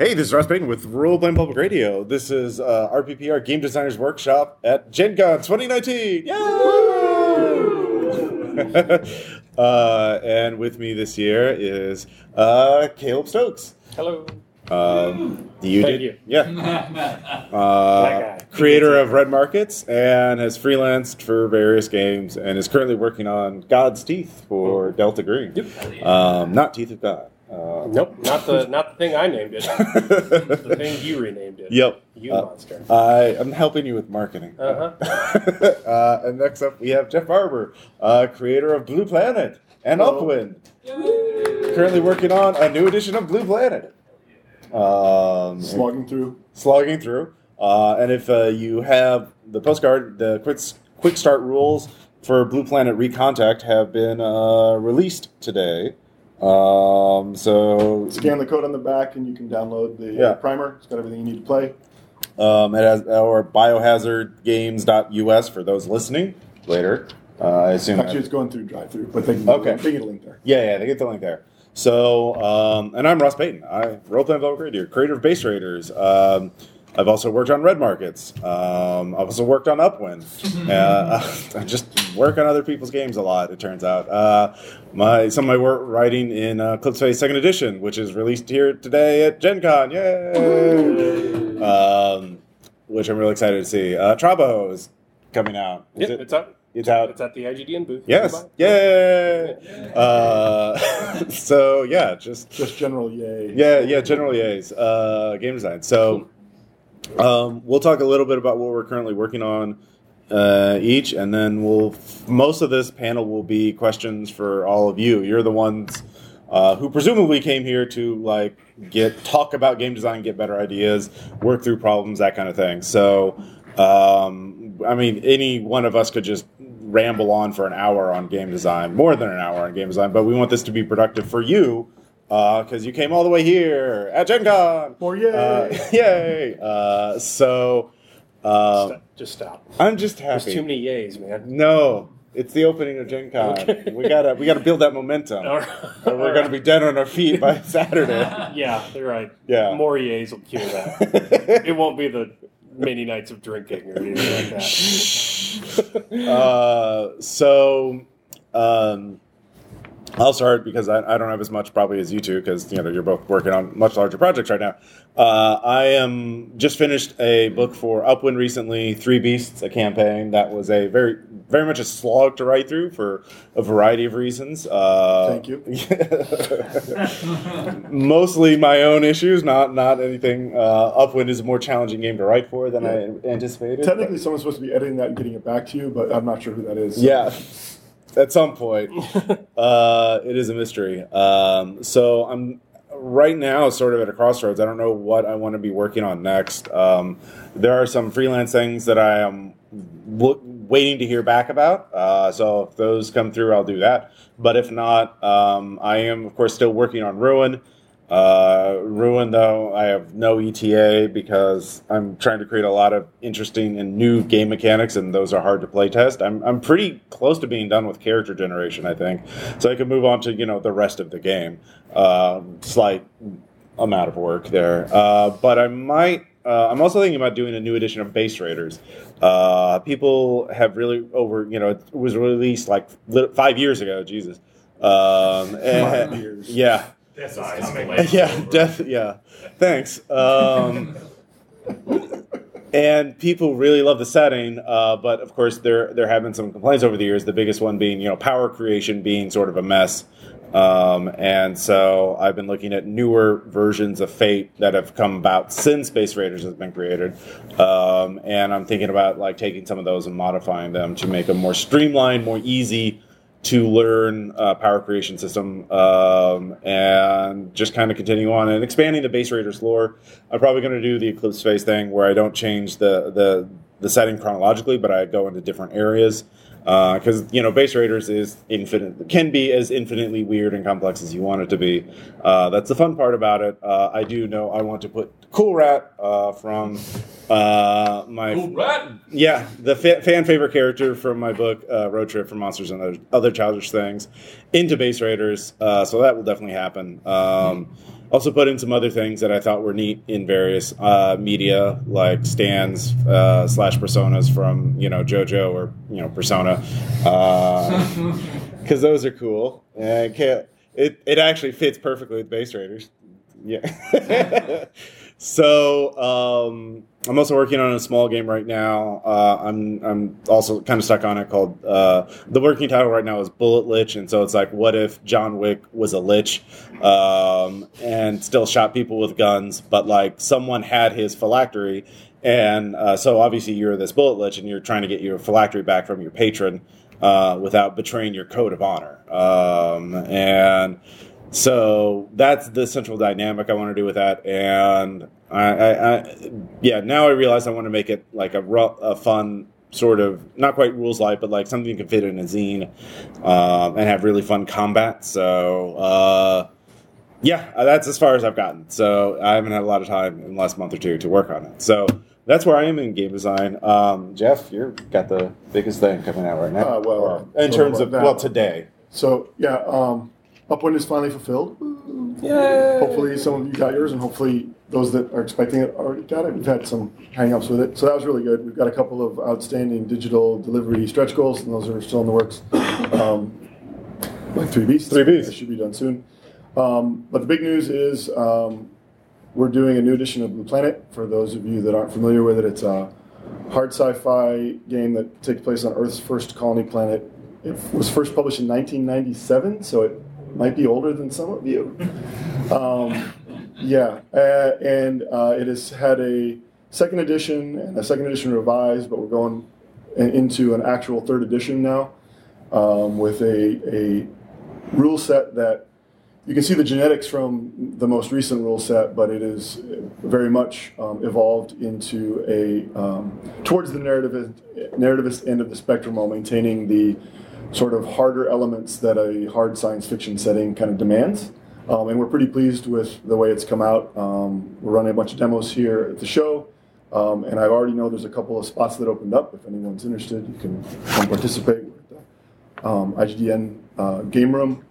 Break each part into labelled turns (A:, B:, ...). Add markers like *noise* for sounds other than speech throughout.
A: Hey, this is Ross Payton with Role Playing Public Radio. This is uh, RPPR Game Designers Workshop at Gen Con 2019. Yay! *laughs* uh, and with me this year is uh, Caleb Stokes.
B: Hello.
A: Um, you
B: Thank
A: did,
B: you.
A: yeah. *laughs* Uh, creator of Red Markets and has freelanced for various games and is currently working on God's Teeth for Delta Green.
B: Yep.
A: Um, not Teeth of God. Uh,
B: Nope, not the not the thing I named it. *laughs* the thing you renamed it.
A: Yep.
B: You
A: Uh,
B: monster.
A: I am helping you with marketing.
B: Uh huh. *laughs*
A: uh, and next up, we have Jeff Barber, uh, creator of Blue Planet and
B: Hello.
A: Upwind. Currently working on a new edition of Blue Planet. Um,
C: slogging through.
A: slogging through. Uh, and if uh, you have the postcard, the quick quick start rules for Blue Planet Recontact have been uh, released today. Um, so
C: Scan the code on the back, and you can download the
A: Yeah.
C: primer. It's got everything you need to play.
A: Um, it has or biohazardgames.us for those listening later. Uh, I assume.
C: Actually, it's going through drive-through, but they can,
A: Okay.
C: they get a link there.
A: yeah, yeah, they get the link there. So, um, and I'm Ross Payton. I role playing Velvet Radio, creator of Base Raiders. Um, I've also worked on Red Markets. Um, I've also worked on Upwind. *laughs* Uh, *laughs* I just work on other people's games a lot. It turns out. Uh, my some of my work writing in uh, Eclipse Phase Second Edition, which is released here today at Gen Con. Yay! Um, which I'm really excited to see. Uh, Trabajo is coming out. Is
B: Yep,
A: it-
B: it's out.
A: it's out.
B: It's at the IGDN booth.
A: Yes. Yay! *laughs* Uh, so yeah, just
C: Just general yay.
A: yeah, yeah. General yays. Uh, game design. So um, we'll talk a little bit about what we're currently working on uh, each, and then we'll. Most of this panel will be questions for all of you. You're the ones uh, who presumably came here to like get talk about game design, get better ideas, work through problems, that kind of thing. So. Um, I mean, any one of us could just ramble on for an hour on game design, more than an hour on game design, but we want this to be productive for you because you came all the way here at Gen Con.
C: More yay.
A: Uh, *laughs* yay! Uh, so um.
B: Just stop.
A: I'm just
B: There's
A: happy.
B: too many yays, man.
A: No, it's the opening of Gen Con.
B: Okay. *laughs*
A: We gotta we gotta build that momentum.
B: Right.
A: Or we're gonna be dead on our feet by *laughs* Saturday.
B: Yeah, you're right.
A: Yeah.
B: More yays will cure that. it won't be the many nights of drinking or anything like that.
A: uh, so um, I'll start because I, I don't have as much probably as you two because you know you're both working on much larger projects right now. Uh, I am just finished a book for Upwind recently, Three Beasts, a campaign that was a very very much a slog to write through for a variety of reasons. Uh,
C: Thank you. *laughs*
A: Mostly my own issues, not not anything. Uh, Upwind is a more challenging game to write for than I anticipated.
C: Technically, someone's supposed to be editing that and getting it back to you, but I'm not sure who that is.
A: Yeah, at some point, *laughs* uh, it is a mystery. Um, so I'm right now sort of at a crossroads. I don't know what I want to be working on next. Um, there are some freelance things that I am look, waiting to hear back about. Uh, so if those come through, I'll do that. But if not, um, I am of course still working on Ruin. Uh, Ruin, though, I have no ETA because I'm trying to create a lot of interesting and new game mechanics, and those are hard to play test. I'm, I'm pretty close to being done with character generation, I think, so I can move on to you know the rest of the game. Uh, slight amount of work there, uh, but I might. Uh, I'm also thinking about doing a new edition of Base Raiders. Uh, people have really over, you know, it was released like five years ago. Jesus, um, and-
C: years.
A: yeah.
D: Death is coming later.
A: Yeah, death. Yeah, thanks. Um, and people really love the setting, uh, but of course there there have been some complaints over the years. The biggest one being you know power creation being sort of a mess. Um, and so I've been looking at newer versions of Fate that have come about since Base Raiders has been created, um, and I'm thinking about like taking some of those and modifying them to make them more streamlined, more easy to learn uh, power creation system um, and just kind of continue on and expanding the base raiders lore. I'm probably going to do the Eclipse Phase thing where i don't change the the, the setting chronologically but i go into different areas because you know base raiders is infinite can be as infinitely weird and complex as you want it to be uh, that's the fun part about it uh, i do know i want to put cool rat uh, from uh, my
D: Cool rat.
A: yeah, the fa- fan favorite character from my book, uh, Road Trip for Monsters and Other, Other Childish Things, into Base Raiders. Uh, so that will definitely happen. Um, also put in some other things that I thought were neat in various uh, media, like stands uh, slash personas from you know JoJo or you know Persona, because those are cool. And it it actually fits perfectly with Base Raiders. Yeah. *laughs* so um, I'm also working on a small game right now. Uh, I'm I'm also kind of stuck on it called uh, the working title right now is Bullet Lich, and so it's like what if John Wick was a lich um, and still shot people with guns, but like someone had his phylactery, and uh, so obviously you're this Bullet Lich and you're trying to get your phylactery back from your patron uh, without betraying your code of honor, um, and so that's the central dynamic I want to do with that, and I, I, I yeah, now I realize I want to make it like a, a fun sort of not quite rules light, but like something you can fit in a zine um, and have really fun combat. So uh, yeah, that's as far as I've gotten. So I haven't had a lot of time in the last month or two to work on it. So that's where I am in game design. Um, Jeff, you've got the biggest thing coming out right now.
C: Uh, well,
A: Or in terms of well today.
C: So yeah, um, Upwind is finally fulfilled.
B: Yay!
C: Hopefully, some of you got yours, and hopefully, those that are expecting it already got it. We've had some hang-ups with it, so that was really good. We've got a couple of outstanding digital delivery stretch goals, and those are still in the works. Um, like three beats.
A: Three Beats.
C: That should be done soon. Um, but the big news is um, we're doing a new edition of Blue Planet. For those of you that aren't familiar with it, it's a hard sci-fi game that takes place on Earth's first colony planet. It was first published in 1997, so it might be older than some of you. Um, yeah, uh, and uh, it has had a second edition and a second edition revised, but we're going into an actual third edition now um, with a, a rule set that you can see the genetics from the most recent rule set, but it is very much um, evolved into a um, towards the narrativist, narrativist end of the spectrum while maintaining the sort of harder elements that a hard science fiction setting kind of demands. Um, and we're pretty pleased with the way it's come out. Um, we're running a bunch of demos here at the show. Um, and I already know there's a couple of spots that opened up. If anyone's interested, you can come participate. We're at the um, IGDN uh, game room.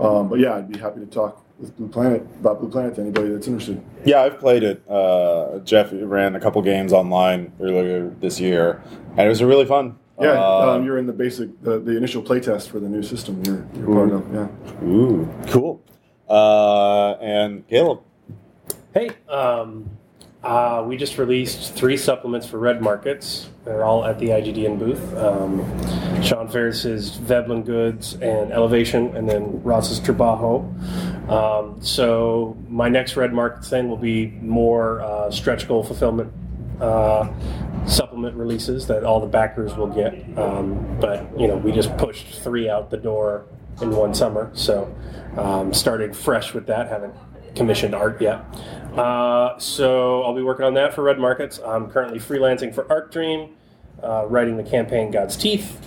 C: Um, but yeah, I'd be happy to talk with Blue Planet about Blue Planet to anybody that's interested.
A: Yeah, I've played it. Uh, Jeff ran a couple games online earlier this year, and it was really fun.
C: Yeah,
A: Uh,
C: um, you're in the basic, the, the initial playtest for the new system. You're, you're part of, yeah.
A: Ooh, cool. Uh, and Caleb.
B: Hey, um, uh, we just released three supplements for red markets. They're all at the IGDN booth. Um, Sean Ferris's Veblen Goods and Elevation, and then Ross's Trabajo. Um, so my next red market thing will be more uh, stretch goal fulfillment uh, supplement releases that all the backers will get. Um, but you know, we just pushed three out the door in one summer, so um, fresh with that. Haven't commissioned art yet. Uh, so I'll be working on that for Red Markets. I'm currently freelancing for Arc Dream, uh, writing the campaign God's Teeth.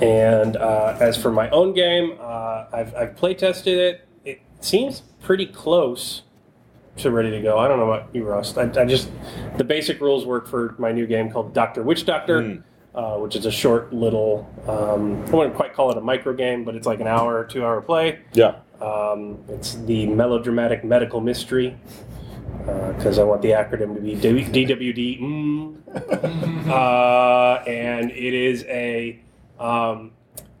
B: And uh, as for my own game, uh, I've, I've play tested it. It seems pretty close to ready to go. I don't know about you, Ross. I, I just the basic rules work for my new game called Doctor Witch Doctor, uh, which is a short little. Um, I wouldn't quite call it a micro game, but it's like an hour, or two hour play.
A: Yeah.
B: Um, it's the melodramatic medical mystery because I want the acronym to be DWD. Mm. *laughs* uh, and it is a um,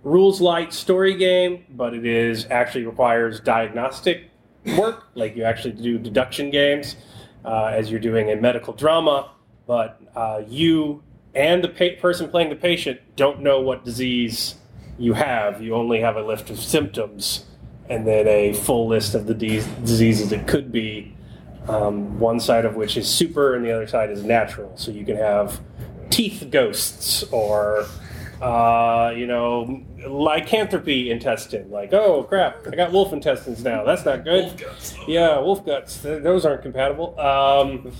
B: rules light story game, but it is actually requires diagnostic work, like you actually do deduction games uh, as you're doing a medical drama. But uh, you and the pa- person playing the patient don't know what disease you have. You only have a list of symptoms and then a full list of the de- diseases it could be. Um, one side of which is super, and the other side is natural. So you can have teeth ghosts, or uh, you know, lycanthropy intestine. Like, oh crap, I got wolf intestines now. That's not good.
D: Wolf guts.
B: Yeah, wolf guts. Th- Those aren't compatible. Um,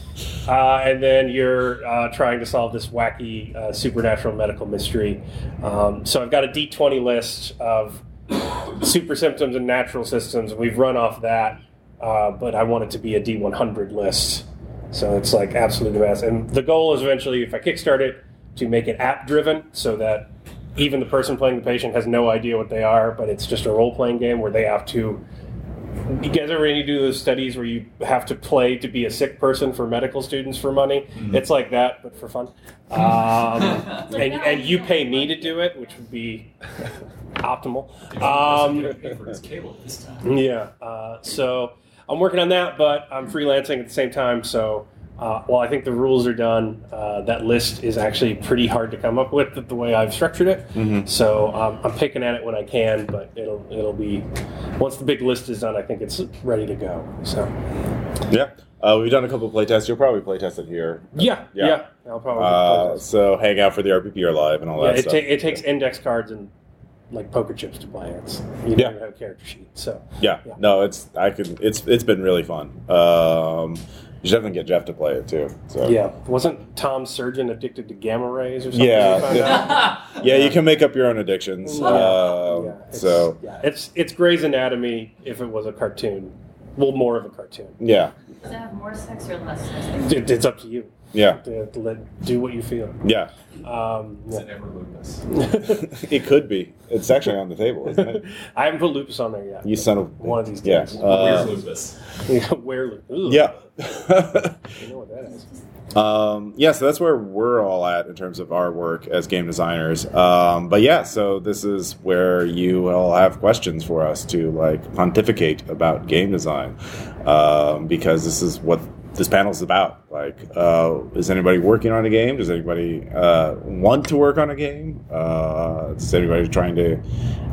B: uh, and then you're uh, trying to solve this wacky uh, supernatural medical mystery. Um, so I've got a D20 list of super symptoms and natural systems. We've run off that, uh, but I want it to be a D100 list. So it's like absolute mess. And the goal is eventually, if I kickstart it, to make it app driven so that even the person playing the patient has no idea what they are, but it's just a role playing game where they have to you guys ever any do those studies where you have to play to be a sick person for medical students for money? It's like that, but for fun. Um, *laughs* *laughs* and, and you pay me to do it, which would be *laughs* optimal. Um,
D: for his cable this time.
B: yeah. Uh, so I'm working on that, but I'm freelancing at the same time. So uh, while I think the rules are done, uh, that list is actually pretty hard to come up with the way I've structured it. So um, I'm picking at it when I can, but it'll it'll be once the big list is done. I think it's ready to go. So
A: Yeah. Uh, we've done a couple of playtests. You'll probably playtest it here.
B: yeah,
A: Yeah.
B: yeah, I'll probably.
A: Uh, so hang out for the RPPR live and all
B: yeah,
A: that
B: it,
A: stuff.
B: ta- it takes index cards and like poker chips to play. It's you
A: Yeah.
B: don't have a character sheet. So
A: yeah.
B: Yeah.
A: No, it's I can. It's it's been really fun. Um, you should definitely get Jeff to play it too. So
B: yeah, wasn't Tom Surgeon addicted to gamma rays or something?
A: Yeah, yeah. *laughs* yeah, you can make up your own addictions.
B: Yeah.
A: Um,
B: Yeah, it's,
A: so
B: yeah, it's it's Grey's Anatomy if it was a cartoon. Well, more of a cartoon.
A: yeah,
E: Does it have more sex or less sex?
B: It, it's up to you
A: yeah,
B: to, to let, do what you feel.
A: yeah.
B: Um,
D: Is it ever lupus? *laughs*
A: it could be. It's actually on the table, isn't it? *laughs*
B: I haven't put lupus on there yet.
A: You son of
B: One of these
A: yeah.
B: days.
A: Uh,
D: Where's lupus?
B: Where lupus?
A: Yeah.
B: You know what that is. *laughs*
A: Um, yeah, so that's where we're all at in terms of our work as game designers. Um, but yeah, so this is where you all have questions for us to like pontificate about game design, um, because this is what this panel is about. Like, uh, is anybody working on a game? Does anybody uh, want to work on a game? Uh, is anybody trying to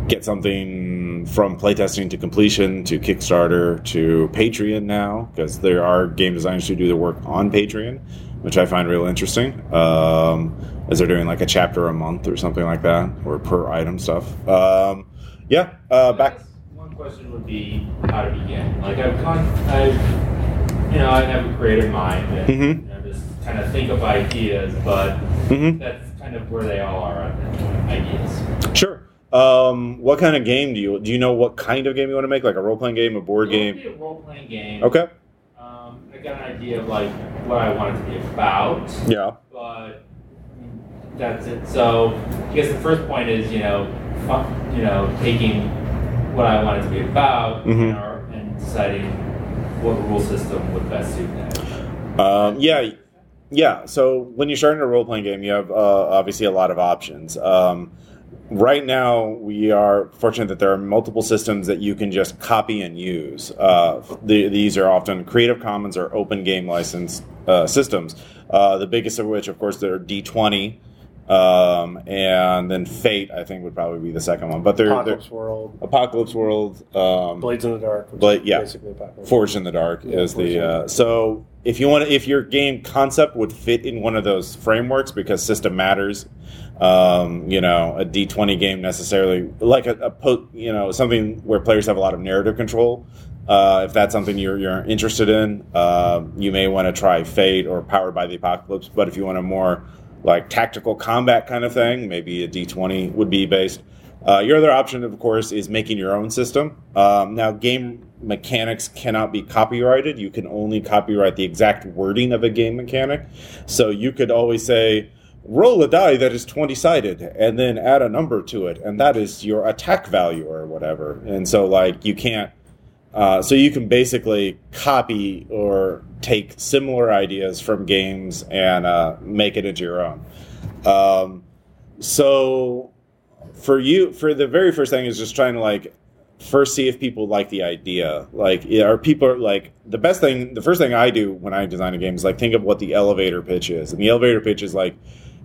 A: get something from playtesting to completion to Kickstarter to Patreon now? Because there are game designers who do their work on Patreon which I find real interesting. Um, as they're doing like a chapter a month or something like that, or per item stuff. Um, yeah, uh, back.
F: One question would be how to begin. Like I've con- I've you know I have a creative mind and
A: Mhm.
F: you know, just kind of think of ideas, but
A: Mhm.
F: that's kind of where they all are at. Ideas.
A: Sure. Um, what kind of game do you do? You know what kind of game you want to make? Like a role playing game, a board
F: It
A: game?
F: be a role playing game.
A: Okay.
F: Um, I got an idea of like what I want it to be about.
A: Yeah.
F: but that's it. So I guess the first point is you know, you know, taking what I want it to be about
A: Mhm.
F: our, and deciding what rule system would best suit that.
A: Um, yeah, yeah. So when you're starting a role playing game, you have uh, obviously a lot of options. Um, right now, we are fortunate that there are multiple systems that you can just copy and use. Uh, the, these are often Creative Commons or open game license uh, systems. Uh, the biggest of which, of course, they're D20. Um, and then Fate, I think, would probably be the second one. But they're, they're
B: Apocalypse World,
A: Apocalypse World, um,
B: Blades in the Dark. Which
A: Blade- yeah.
B: basically Apocalypse.
A: Forged in the Dark
B: Yeah,
A: is
B: Forged
A: the uh, so if you want to, if your game concept would fit in one of those frameworks because system matters, um, you know, a D twenty game necessarily like a, a po- you know something where players have a lot of narrative control. Uh, if that's something you're, you're interested in, uh, you may want to try Fate or Powered by the Apocalypse. But if you want a more like tactical combat kind of thing, maybe a D twenty would be based. Uh, your other option, of course, is making your own system. Um, now, game mechanics cannot be copyrighted. You can only copyright the exact wording of a game mechanic. So you could always say, roll a die that is 20 sided and then add a number to it, and that is your attack value or whatever. And so, like, you can't. Uh, so you can basically copy or take similar ideas from games and uh, make it into your own. Um, so for you for the very first thing is just trying to like first see if people like the idea like are people like the best thing the first thing i do when i design a game is like think of what the elevator pitch is and the elevator pitch is like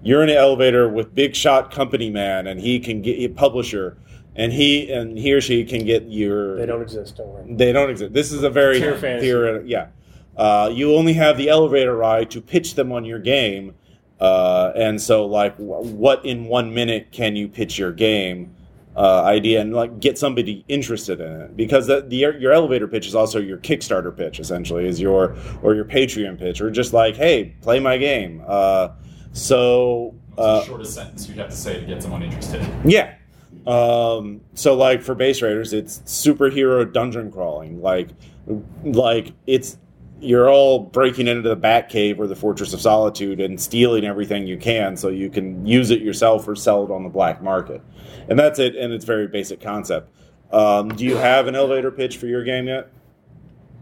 A: you're in an elevator with big shot company man and he can get you publisher and he and he or she can get your
B: They don't exist. Don't worry.
A: they don't exist. This is a very
B: Pure fantasy.
A: theoretical. Yeah, uh, you only have the elevator ride to pitch them on your game, uh, and so like, what in one minute can you pitch your game uh, idea and like get somebody interested in it? Because the, the your elevator pitch is also your Kickstarter pitch, essentially, is your or your Patreon pitch, or just like, hey, play my game. Uh, so. Uh,
D: the shortest sentence you'd have to say to get someone interested?
A: yeah. Um, so like for base raiders, it's superhero dungeon crawling. Like, like it's you're all breaking into the Batcave or the Fortress of Solitude and stealing everything you can, so you can use it yourself or sell it on the black market. And that's it. And it's very basic concept. Um, do you have an elevator pitch for your game yet?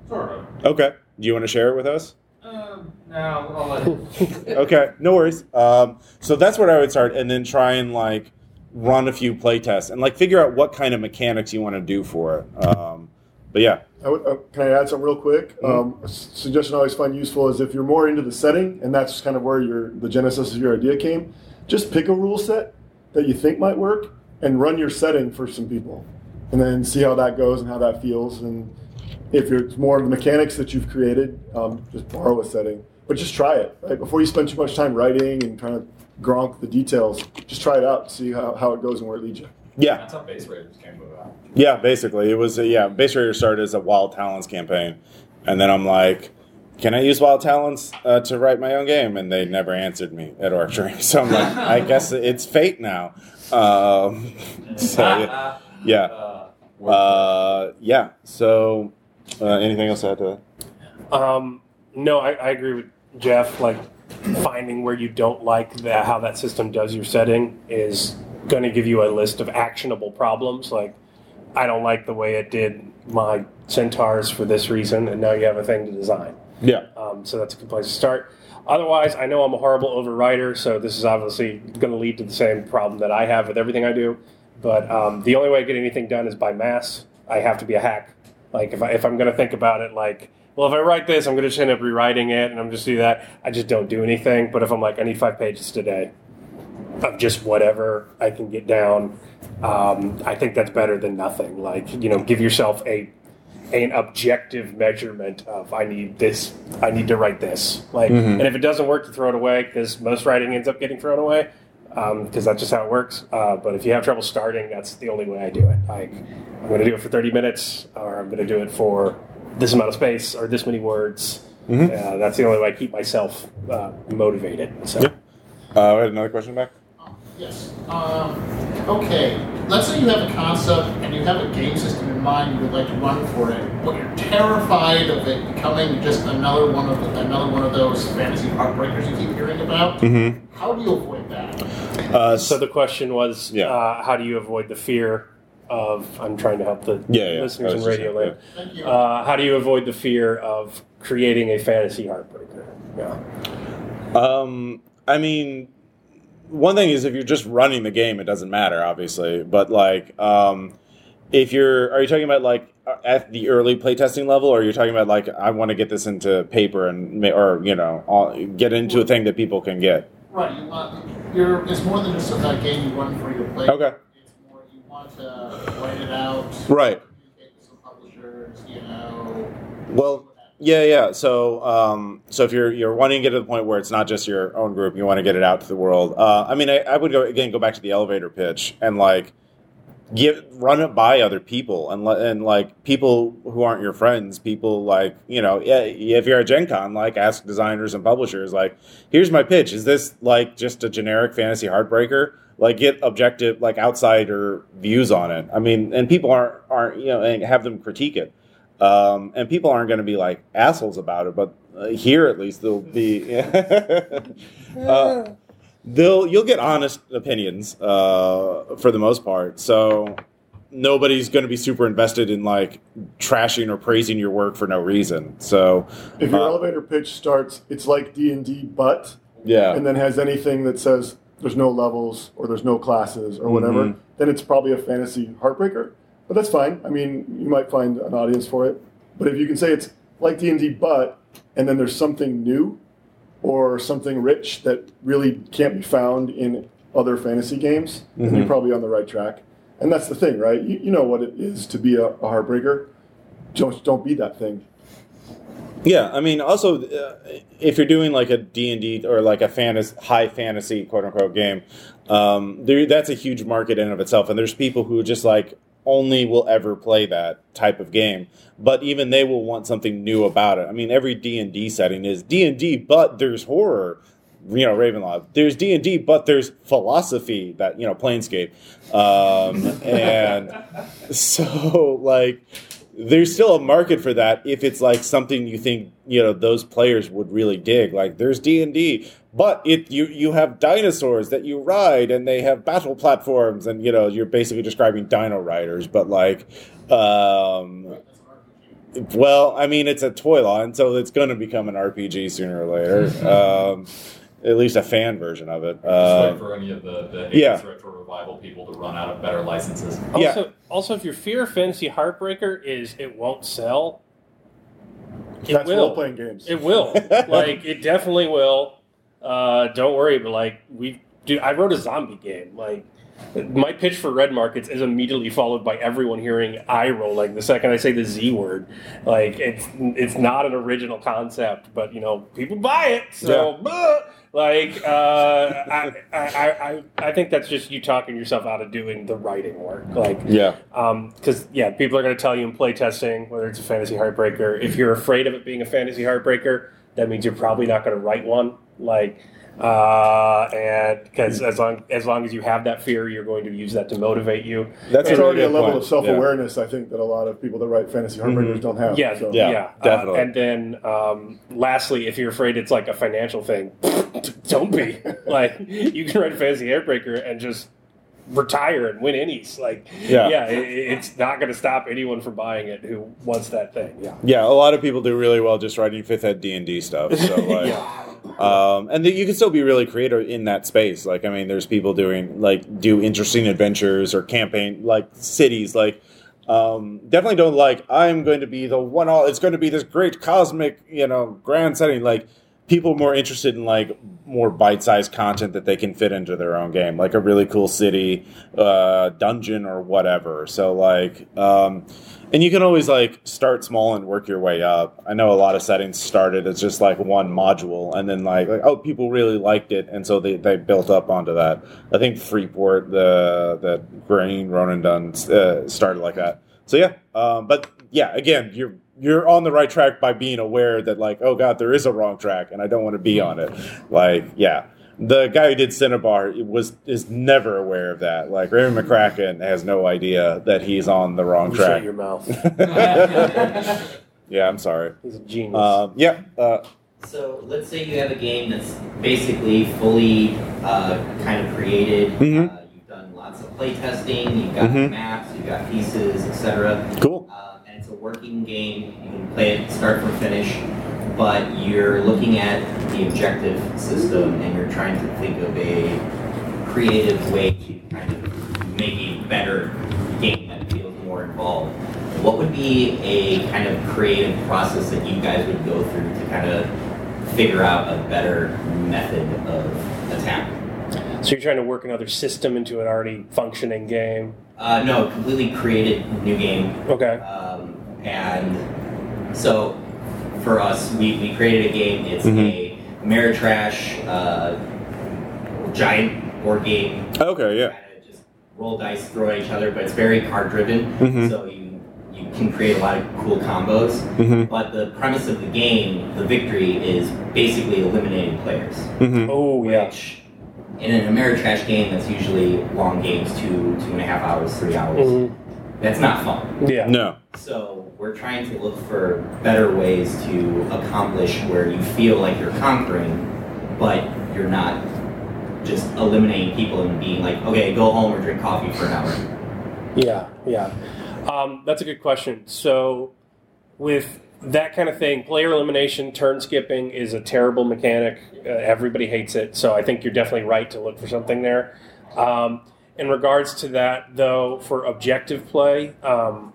F: Sort of.
A: Okay. Do you want to share it with us?
F: Um, no, I'll let it. *laughs*
A: okay, no worries. Um, so that's what I would start, and then try and like run a few play tests and like figure out what kind of mechanics you want to do for it. Um, but yeah,
C: I would, uh, can I add something real quick? Um, a s- suggestion I always find useful is if you're more into the setting, and that's kind of where your the genesis of your idea came, just pick a rule set that you think might work and run your setting for some people, and then see how that goes and how that feels. And if it's more of the mechanics that you've created, um, just borrow a setting, but just try it right before you spend too much time writing and trying to gronk the details. Just try it out, see how, how it goes and where it leads you.
A: yeah,
D: That's how base raiders came about.
A: yeah. Basically, it was uh, yeah. Base raiders started as a Wild Talents campaign, and then I'm like. Can I use Wild Talents uh, to write my own game? And they never answered me at Arc Dream. *laughs* So I'm like, I guess it's fate now. Um, *laughs* so yeah. yeah.
D: Uh,
A: Uh, yeah. So, uh, anything else to add to that?
B: Um, no, I, I agree with Jeff. Like finding where you don't like that, how that system does your setting is going to give you a list of actionable problems. Like I don't like the way it did my centaurs for this reason, and now you have a thing to design.
A: Yeah.
B: Um, so that's a good place to start. Otherwise, I know I'm a horrible overwriter, so this is obviously going to lead to the same problem that I have with everything I do. But um, the only way I get anything done is by mass. I have to be a hack. Like if, I, if I'm going to think about it, like, well, if I write this, I'm going to just end up rewriting it, and I'm just do that. I just don't do anything. But if I'm like, I need five pages today of just whatever I can get down, um, I think that's better than nothing. Like you know, give yourself a an objective measurement of I need this, I need to write this. Like, and if it doesn't work, to throw it away because most writing ends up getting thrown away because that's just how it works. Uh, but if you have trouble starting, that's the only way I do it. Like, I'm going to do it for 30 minutes, or I'm going to do it for this amount of space or this many words. Uh, that's the only way I keep myself uh, motivated. So.
A: Uh, we had another question back.
G: Yes. Um, okay. Let's say you have a concept and you have a game system in mind you would like to run for it, but you're terrified of it becoming just another one of the, another one of those fantasy heartbreakers you keep hearing about.
A: Mm-hmm.
G: How do you avoid that?
A: Uh,
B: So the question was,
A: Yeah.
B: uh, how do you avoid the fear of? I'm trying to help the
A: Yeah, yeah,
B: listeners in radio
A: saying,
B: land.
G: Thank you.
B: Uh, how do you avoid the fear of creating a fantasy heartbreaker? Yeah.
A: Um, I mean, one thing is if you're just running the game, it doesn't matter, obviously. But like, um, if you're, are you talking about like at the early playtesting level, or you're you talking about like I want to get this into paper and ma- or you know all, get into a thing that people can get?
G: right. You want. You're. It's more than just a game you run for your play.
A: Okay.
G: It's more you want to it out.
A: Right.
G: Some publishers. You know.
A: Well, yeah, yeah. So, um, so if you're you're wanting to get to the point where it's not just your own group, you want to get it out to the world. Uh, I mean, I, I would go again, go back to the elevator pitch and like give run it by other people and let and like people who aren't your friends, people like you know, yeah, if you're at Gen Con, like ask designers and publishers, like, here's my pitch. Is this like just a generic fantasy heartbreaker? Like get objective, like outsider views on it. I mean, and people aren't aren't you know, and have them critique it. Um, and people aren't going to be like assholes about it, but uh, here at least they'll be. *laughs* uh, they'll you'll get honest opinions uh, for the most part. So nobody's going to be super invested in like trashing or praising your work for no reason. So
C: If your
A: uh,
C: elevator pitch starts, it's like D and D, but
A: yeah,
C: and then has anything that says there's no levels or there's no classes or whatever,
A: Mhm.
C: then it's probably a fantasy heartbreaker. But that's fine. I mean, you might find an audience for it. But if you can say it's like D and D, but and then there's something new or something rich that really can't be found in other fantasy games, then you're
A: Mhm.
C: probably on the right track. And that's the thing, right? You, you know what it is to be a, a heartbreaker. Don't don't be that thing.
A: Yeah, I mean, also uh, if you're doing like a D and D or like a fantasy, high fantasy quote unquote game, um, there, that's a huge market in of itself, and there's people who just like only will ever play that type of game, but even they will want something new about it. I mean, every D and D setting is D and D, but there's horror. You know, Ravenloft. There's D and D, but there's philosophy that you know, Planescape, um, and *laughs* so like there's still a market for that if it's like something you think you know those players would really dig like there's d&d but it you you have dinosaurs that you ride and they have battle platforms and you know you're basically describing dino riders but like um Well, I mean, it's a toy line, so it's going to become an RPG sooner or later. *laughs* um, at least a fan version of it.
D: Just
A: Uh,
D: wait for any of the, the
A: yeah.
D: Hades Retro Revival people to run out of better licenses.
A: Yeah.
B: Also, also, if your fear of Fantasy Heartbreaker is it won't sell, it
C: That's
B: will.
C: role playing games.
B: It will. *laughs* like it definitely will. Uh, don't worry, but like we do. I wrote a zombie game. Like my pitch for Red Markets is immediately followed by everyone hearing eye rolling the second I say the Z word. Like it's it's not an original concept, but you know people buy it. So bleh. Like uh, I, I, I I think that's just you talking yourself out of doing the writing work. Like
A: yeah.
B: because yeah, people are going to tell you in playtesting whether it's a fantasy heartbreaker. If you're afraid of it being a fantasy heartbreaker, that means you're probably not going to write one. Like, uh, and because as long as long as you have that fear, you're going to use that to motivate you.
A: That's
C: It's
A: a really
C: already a level
A: point.
C: of self awareness, I think, that a lot of people that write fantasy heartbreakers don't have.
B: Yeah,
C: So-
B: yeah,
A: Yeah,
B: Uh,
A: definitely.
B: and then, um, lastly, if you're afraid it's like a financial thing, *laughs* don't be. *laughs* like, you can write a fantasy heartbreaker and just retire and win ENnies. Like,
A: Yeah.
B: yeah, it, it's not going to stop anyone from buying it who wants that thing. Yeah.
A: Yeah, a lot of people do really well just writing fifth ed D and D stuff. So *laughs* like,
B: Yeah.
A: um, and you can still be really creative in that space. Like, I mean, there's people doing like do interesting adventures or campaign like cities. Like, um, definitely don't like I'm going to be the one. All it's going to be this great cosmic, you know, grand setting. Like, people more interested in like more bite-sized content that they can fit into their own game, like a really cool city, uh, dungeon, or whatever. So like, um, and you can always like start small and work your way up. I know a lot of settings started as just like one module, and then like, like oh, people really liked it, and so they, they built up onto that. I think Freeport, the that Green Ronin done uh, started like that. So yeah, um, but yeah, again, you're you're on the right track by being aware that like, oh god, there is a wrong track, and I don't want to be on it. Like, yeah. The guy who did Synnibarr was is never aware of that. Like Raven McCracken has no idea that he's on the wrong
B: You shut
A: track.
B: your mouth. *laughs*
A: Yeah, I'm sorry.
B: He's a genius.
A: Um, yeah, uh,
H: So let's say you have a game that's basically fully uh, kind of created.
A: Mhm.
H: Uh, you've done lots of play testing. You've got
A: Mhm.
H: maps. You've got pieces, etc.
A: cool.
H: Working game. You can play it start from finish. But you're looking at the objective system, and you're trying to think of a creative way to kind of make a better game that feels more involved. What would be a kind of creative process that you guys would go through to kind of figure out a better method of attack?
B: so you're trying to work another system into an already functioning game.
H: Uh, no, completely created new game.
B: Okay.
H: Um, and so for us, we, we created a game. It's a Ameritrash uh, giant board game.
A: Okay, yeah.
H: Just roll dice, throw at each other, but it's very card driven.
A: Mhm.
H: So you you can create a lot of cool combos.
A: Mm-hmm.
H: But the premise of the game, the victory, is basically eliminating players.
A: Mm-hmm.
B: Oh yeah.
H: Which in an Ameritrash game, that's usually long games, two two and a half hours, three hours.
B: Mhm.
H: That's not fun.
B: Yeah.
A: No.
H: So we're trying to look for better ways to accomplish where you feel like you're conquering, but you're not just eliminating people and being like, okay, go home or drink coffee for an hour.
B: Yeah, yeah. Um, that's a good question. So, with that kind of thing, player elimination, turn skipping is a terrible mechanic. Uh, everybody hates it. So, I think you're definitely right to look for something there. Um, in regards to that, though, for objective play, um,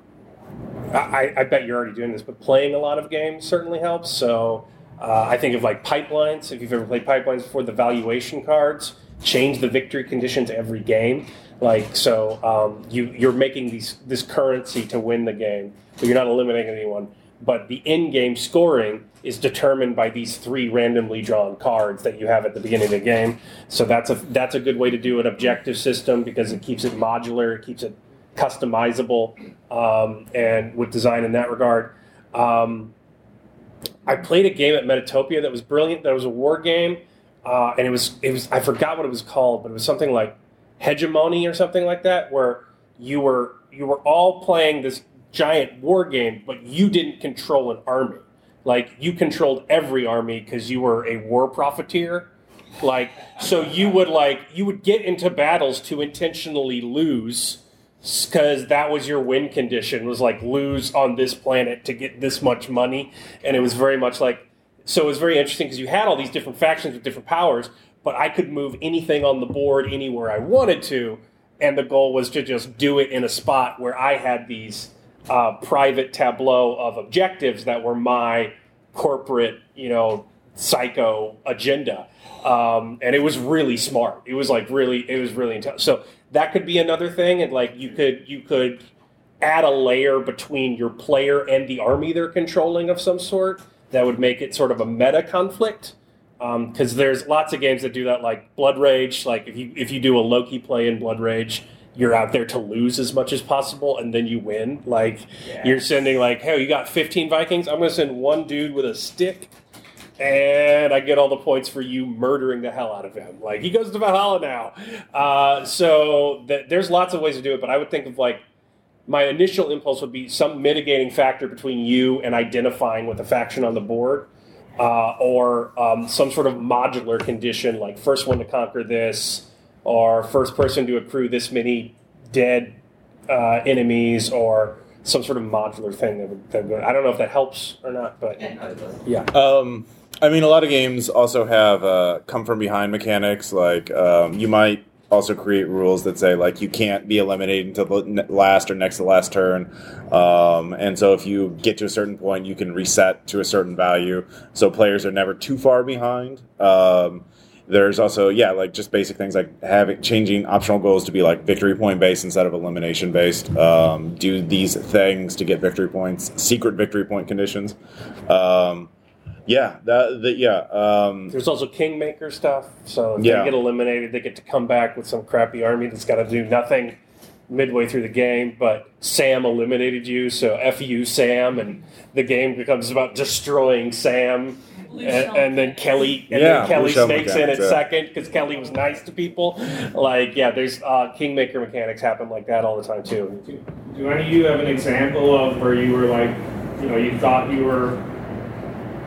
B: I, I bet you're already doing this, but playing a lot of games certainly helps. So, uh, I think of like pipelines. If you've ever played pipelines before, the valuation cards change the victory conditions every game. Like so, um, you you're making these this currency to win the game, but you're not eliminating anyone. But the in-game scoring is determined by these three randomly drawn cards that you have at the beginning of the game. So that's a that's a good way to do an objective system because it keeps it modular, it keeps it customizable, um, and with design in that regard. Um, I played a game at Metatopia that was brilliant. That was a war game, uh, and it was it was I forgot what it was called, but it was something like Hegemony or something like that, where you were you were all playing this giant war game, but you didn't control an army. Like you controlled every army because you were a war profiteer. Like so, you would like you would get into battles to intentionally lose because that was your win condition was like lose on this planet to get this much money, and it was very much like so it was very interesting because you had all these different factions with different powers, but I could move anything on the board anywhere I wanted to, and the goal was to just do it in a spot where I had these uh, private tableau of objectives that were my corporate, you know, psycho agenda. Um, and it was really smart. It was like really, it was really intense. So that could be another thing, and like you could you could add a layer between your player and the army they're controlling of some sort that would make it sort of a meta conflict. Because there's lots of games that do that, like Blood Rage. Like if you if you do a Loki play in Blood Rage, you're out there to lose as much as possible, and then you win. Like you're sending like, hey, you got 15 Vikings. I'm going to send one dude with a stick and I get all the points for you murdering the hell out of him. Like he goes to Valhalla now. Uh, so th- there's lots of ways to do it, but I would think of like my initial impulse would be some mitigating factor between you and identifying with a faction on the board, uh, or um, some sort of modular condition like first one to conquer this, or first person to accrue this many dead uh, enemies, or some sort of modular thing that would, that would. I don't know if that helps or not, but
H: Yeah, no, it does.
B: yeah.
A: Um, I mean, a lot of games also have uh, come from behind mechanics. Like um, you might also create rules that say like you can't be eliminated until the last or next to last turn. Um, and so if you get to a certain point, you can reset to a certain value. So players are never too far behind. Um, there's also yeah like just basic things like having changing optional goals to be like victory point based instead of elimination based um, do these things to get victory points secret victory point conditions um, yeah that the, yeah um,
B: There's also Kingmaker stuff. So if
A: Yeah.
B: they get eliminated, they get to come back with some crappy army that's got to do nothing midway through the game. But Sam eliminated you, so F you, Sam, and the game becomes about destroying Sam. And, and then Kelly, and
A: Yeah,
B: then Kelly
A: Blue Shell
B: sneaks in at
A: yeah.
B: second because Kelly was nice to people. Like, yeah, there's uh, Kingmaker mechanics happen like that all the time too.
I: Do, do any of you have an example of where you were like, you know, you thought you were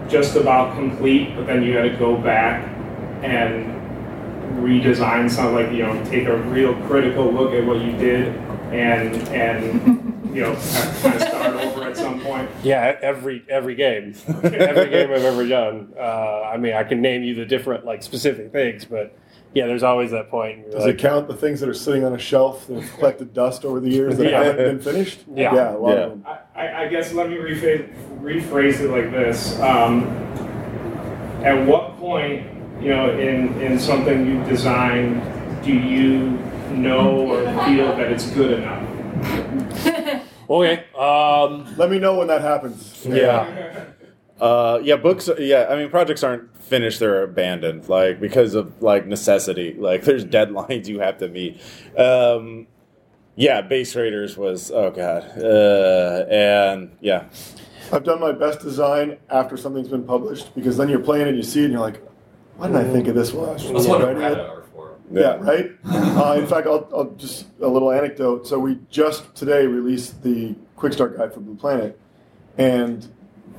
I: just about complete, but then you had to go back and redesign something like, you know, take a real critical look at what you did and, and, *laughs* you know, kind of start over at some point?
B: Yeah, every every game, *laughs* every game I've ever done. Uh, I mean, I can name you the different like specific things, but yeah, there's always that point.
C: Does
B: like,
C: it count the things that are sitting on a shelf that have collected dust over the years that
B: Yeah.
C: haven't been finished? *laughs*
B: Yeah.
C: yeah, a lot
A: Yeah.
C: of them.
I: I, I- I guess let me rephrase, rephrase it like this. Um, at what point, you know, in, in something you've designed, do you know or feel that it's good enough? *laughs*
B: Okay. Um,
C: Let me know when that happens. *laughs*
B: yeah.
A: Uh, yeah, books. Yeah, I mean, projects aren't finished; they're abandoned, like because of like necessity. Like *laughs* there's deadlines you have to meet. Um, yeah, Base Raiders was oh god, uh, and yeah,
C: I've done my best design after something's been published because then you're playing and you see it, and you're like, why didn't I think of this one?
D: That's what
C: Right?
D: Reddit are for.
C: Yeah, right. *laughs* Uh, in fact, I'll, I'll just a little anecdote. So we just today released the quick start guide for Blue Planet, and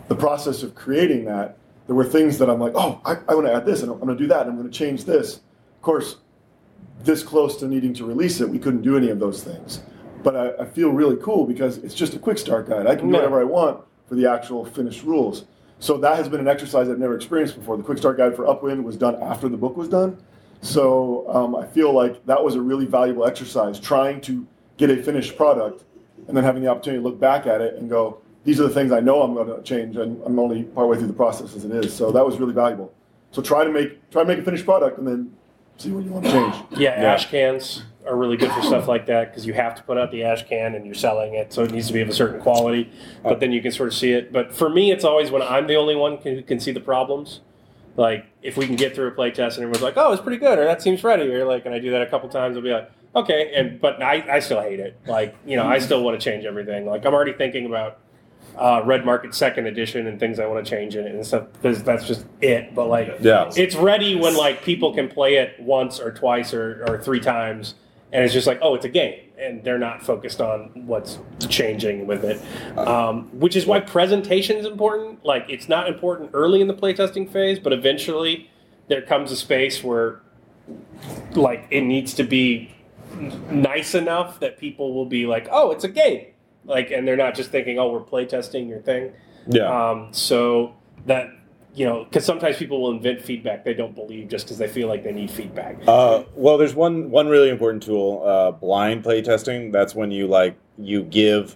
C: the process of creating that, there were things that I'm like, oh, I, I want to add this, and I'm going to do that, and I'm going to change this. Of course, this close to needing to release it, we couldn't do any of those things. But I, I feel really cool because it's just a quick start guide. I can do whatever I want for the actual finished rules. So that has been an exercise I've never experienced before. The quick start guide for Upwind was done after the book was done. So um, I feel like that was a really valuable exercise, trying to get a finished product and then having the opportunity to look back at it and go, these are the things I know I'm going to change, and I'm only partway through the process as it is. So that was really valuable. So try to make try to make a finished product and then see what you want to change.
B: Yeah,
A: Yeah.
B: ash cans are really good for stuff like that because you have to put out the ash can and you're selling it, so it needs to be of a certain quality. But then you can sort of see it. But for me, it's always when I'm the only one who can see the problems. Like if we can get through a play test and everyone's like, "Oh, it's pretty good," or "That seems ready," or like, and I do that a couple times, I'll be like, "Okay," and but I, I still hate it. Like you know, I still want to change everything. Like I'm already thinking about uh, Red Market Second Edition and things I want to change in it and stuff because that's just it. But like,
A: Yeah.
B: it's ready when like people can play it once or twice or, or three times, and it's just like, oh, it's a game, and they're not focused on what's changing with it. Um, which is why presentation is important. Like, it's not important early in the playtesting phase, but eventually there comes a space where like it needs to be nice enough that people will be like, "Oh, it's a game," like, and they're not just thinking, "Oh, we're playtesting your thing."
A: Yeah.
B: Um, so that you know, because sometimes people will invent feedback they don't believe just because they feel like they need feedback.
A: Uh, well, there's one one really important tool, uh, blind playtesting. That's when you like you give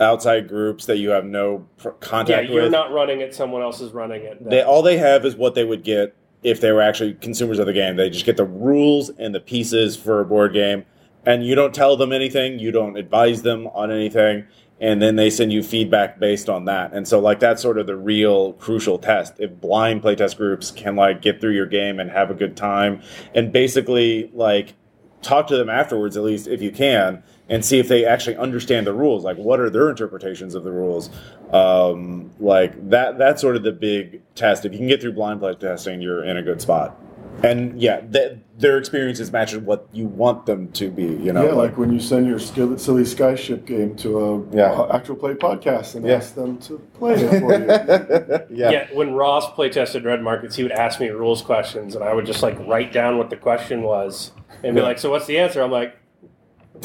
A: outside groups that you have no pr- contact with.
B: yeah, you're
A: with.
B: not running it; someone else is running it.
A: they all they have is what they would get if they were actually consumers of the game. They just get the rules and the pieces for a board game, and you don't tell them anything. You don't advise them on anything, and then they send you feedback based on that. And so, like that's sort of the real crucial test. If blind playtest groups can like get through your game and have a good time, and basically like talk to them afterwards, at least if you can, and see if they actually understand the rules. Like, what are their interpretations of the rules? Um, like that. That's sort of the big test. If you can get through blind play testing, you're in a good spot. And yeah, th- their experiences match what you want them to be. You know,
C: yeah, like when you send your Skillet Silly Skyship game to a
A: Yeah.
C: actual play podcast and
A: Yeah.
C: ask them to play it for you. *laughs*
A: yeah.
B: Yeah, when Ross play tested Red Markets, he would ask me rules questions, and I would just like write down what the question was, and be
A: Yeah.
B: like, "So what's the answer?" I'm like, *laughs*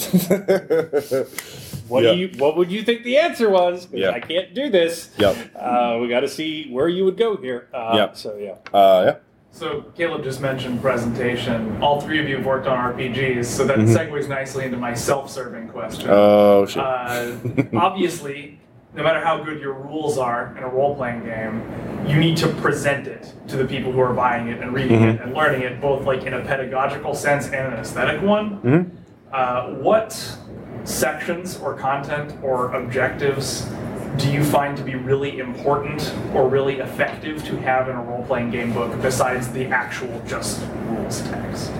B: "What
A: Yeah.
B: do you? What would you think the answer was
A: Yeah.
B: I can't do this.
A: Yep.
B: Uh, we got to see where you would go here. Uh,
A: Yep.
B: So yeah.
A: Uh, yeah.
J: So Caleb just mentioned presentation. All three of you have worked on RPGs, so that
A: Mhm.
J: segues nicely into my self-serving question.
A: Oh shit.
J: Uh, *laughs* obviously, no matter how good your rules are in a role-playing game, you need to present it to the people who are buying it and reading
A: Mhm.
J: it and learning it, both like in a pedagogical sense and an aesthetic one.
A: Mhm.
J: Uh, what sections or content or objectives do you find to be really important or really effective to have in a role-playing game book besides the actual just rules text?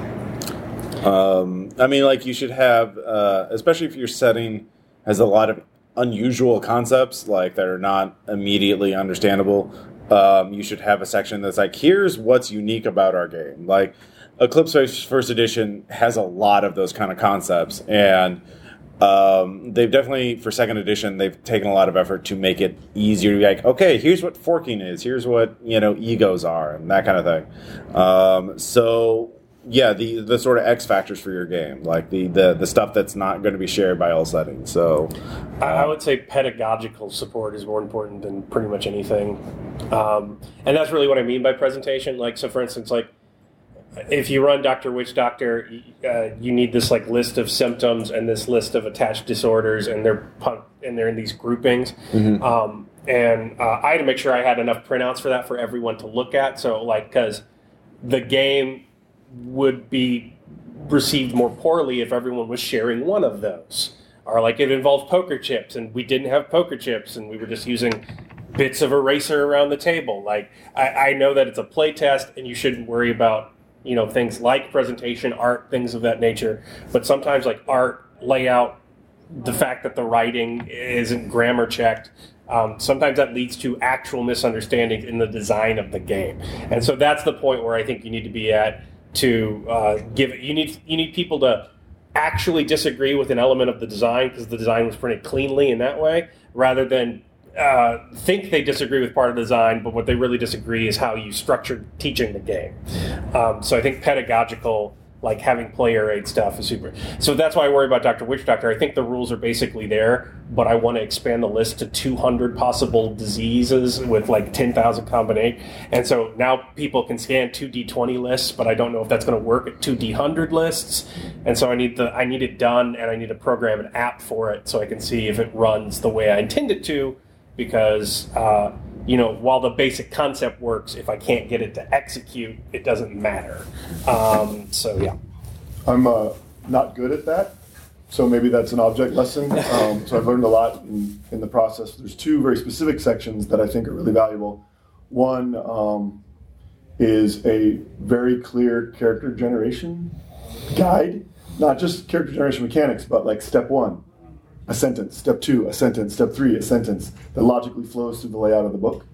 A: Um, I mean, like you should have, uh, especially if your setting has a lot of unusual concepts, like that are not immediately understandable. Um, you should have a section that's like, here's what's unique about our game. Like Eclipse First Edition has a lot of those kind of concepts, and um, they've definitely for second edition they've taken a lot of effort to make it easier to be like, okay, here's what forking is, here's what you know egos are, and that kind of thing. Um, so yeah, the the sort of X factors for your game, like the the, the stuff that's not going to be shared by all settings. So
B: I, I would say pedagogical support is more important than pretty much anything, um, and that's really what I mean by presentation. Like, so for instance, like if you run Doctor Witch Doctor, uh, you need this like list of symptoms and this list of attached disorders, and they're pun- and they're in these groupings. Um, and uh, I had to make sure I had enough printouts for that for everyone to look at. So like, because the game would be received more poorly if everyone was sharing one of those. Or like it involved poker chips, and we didn't have poker chips, and we were just using bits of eraser around the table. Like I, I know that it's a play test, and you shouldn't worry about you know things like presentation, art, things of that nature. But sometimes like art, layout, the fact that the writing isn't grammar checked. Um, sometimes that leads to actual misunderstandings in the design of the game, and so that's the point where I think you need to be at to uh, give it. You need you need people to actually disagree with an element of the design because the design was printed cleanly in that way, rather than uh, think they disagree with part of the design, but what they really disagree is how you structured teaching the game. Um, so I think pedagogical, like having player aid stuff, is super. So that's why I worry about Doctor Witch Doctor. I think the rules are basically there, but I want to expand the list to 200 possible diseases with like 10,000 combination. And so now people can scan two D20 lists, but I don't know if that's going to work at two D100 lists. And so I need the I need it done, and I need to program an app for it so I can see if it runs the way I intend it to because uh, you know while the basic concept works if i can't get it to execute it doesn't matter um, so yeah
C: I'm uh, not good at that, so maybe that's an object lesson. *laughs* Um, so I've learned a lot in, in the process. There's two very specific sections that I think are really valuable. One um, is a very clear character generation guide, not just character generation mechanics, but like step one, a sentence, step two, a sentence, step three, a sentence that logically flows through the layout of the book.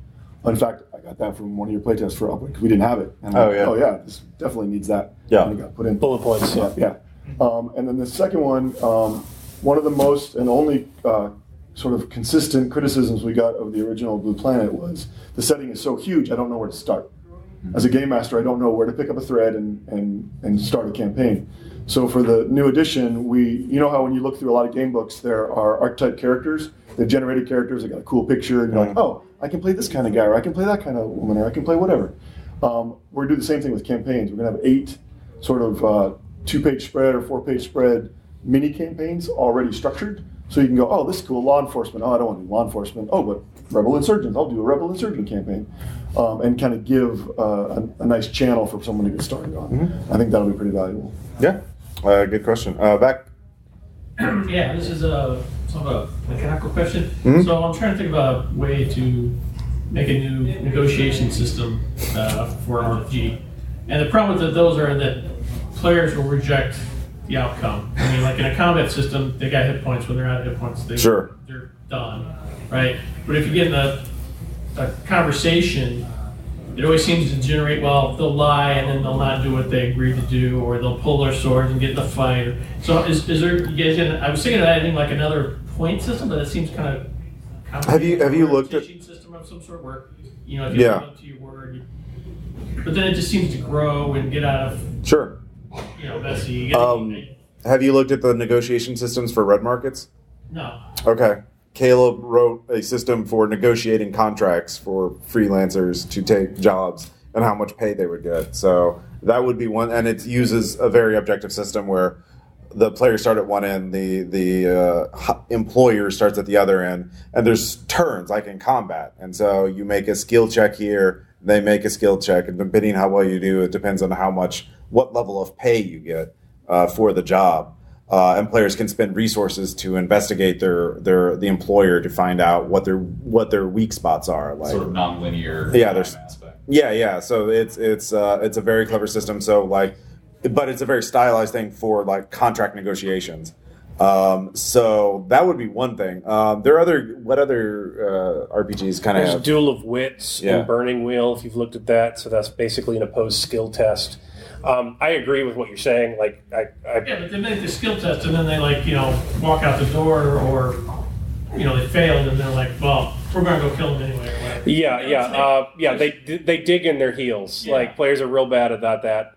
C: In fact, I got that from one of your playtests for Upwind. We didn't have it. And
A: Oh,
C: like,
A: yeah.
C: Oh yeah, this definitely needs that.
A: Yeah.
C: And it got put in.
B: bullet points
C: Yeah, yeah. Um, and then the second one, um, one of the most and only uh, sort of consistent criticisms we got of the original Blue Planet was the setting is so huge, I don't know where to start. As a game master, I don't know where to pick up a thread and, and, and start a campaign. So for the new edition, we you know how when you look through a lot of game books, there are archetype characters. They've generated characters. They got a cool picture, and you're like, oh, I can play this kind of guy, or I can play that kind of woman, or I can play whatever. Um, we're gonna do the same thing with campaigns. We're gonna have eight sort of uh, two-page spread or four-page spread mini campaigns already structured. So you can go, oh, this is cool, law enforcement. Oh, I don't want to do law enforcement. Oh, but rebel insurgents. I'll do a rebel insurgent campaign, um, and kind of give uh, a, a nice channel for someone to get started on. I think that'll be pretty valuable.
A: Yeah, uh, good question. Uh, back. *clears throat*
K: yeah, this is a sort of a mechanical question.
A: Mhm.
K: So I'm trying to think of a way to make a new negotiation system uh, for RPG. And the problem with those are that players will reject the outcome. I mean, like in a combat system, they got hit points. When they're out of hit points, they,
A: Sure.
K: they're done, right? But if you get in a, a conversation, it always seems to generate, well, they'll lie and then they'll not do what they agreed to do, or they'll pull their swords and get in a fight. So is, is there, you guys, gonna- I was thinking of adding like another point system, but it seems kind of
A: Have you- have you looked at-
K: system of some sort where, you know, if you
A: Yeah.
K: up to your word, but then it just seems to grow and get out of,
A: Sure.
K: you know, messy. You
A: Um, have you looked at the negotiation systems for red markets?
K: No.
A: Okay. Caleb wrote a system for negotiating contracts for freelancers to take jobs and how much pay they would get. So that would be one, and it uses a very objective system where the players start at one end, the the uh, employer starts at the other end, and there's turns like in combat, and so you make a skill check here, they make a skill check, and depending how well you do, it depends on how much, what level of pay you get uh, for the job. Uh, and players can spend resources to investigate their their the employer to find out what their what their weak spots are. Like
D: sort of non-linear.
A: yeah, there's
D: aspect.
A: yeah, yeah. So it's it's uh, it's a very clever system. So like, but it's a very stylized thing for like contract negotiations. Um, so that would be one thing. Um, there are other what other uh, RPGs kind of
B: There's
A: have
B: Duel of Wits
A: Yeah.
B: and Burning Wheel, if you've looked at that. So that's basically an opposed skill test. Um, I agree with what you're saying. Like, I, I
K: Yeah, but they make the skill test and then they like, you know, walk out the door or, you know, they failed and they're like, well, we're going to go kill them anyway or whatever.
B: Yeah, yeah, uh, yeah. They they dig in their heels.
K: Yeah.
B: Like players are real bad about that.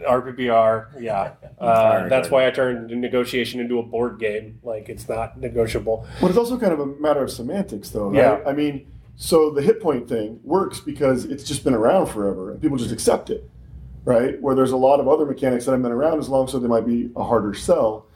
B: RPPR, yeah. *laughs* Uh, that's why I turned negotiation into a board game. Like it's not negotiable.
C: But it's also kind of a matter of semantics, though, right?
B: Yeah.
C: I mean, so the hit point thing works because it's just been around forever and people just accept it, right? Where there's a lot of other mechanics that have been around as long, so they might be a harder sell.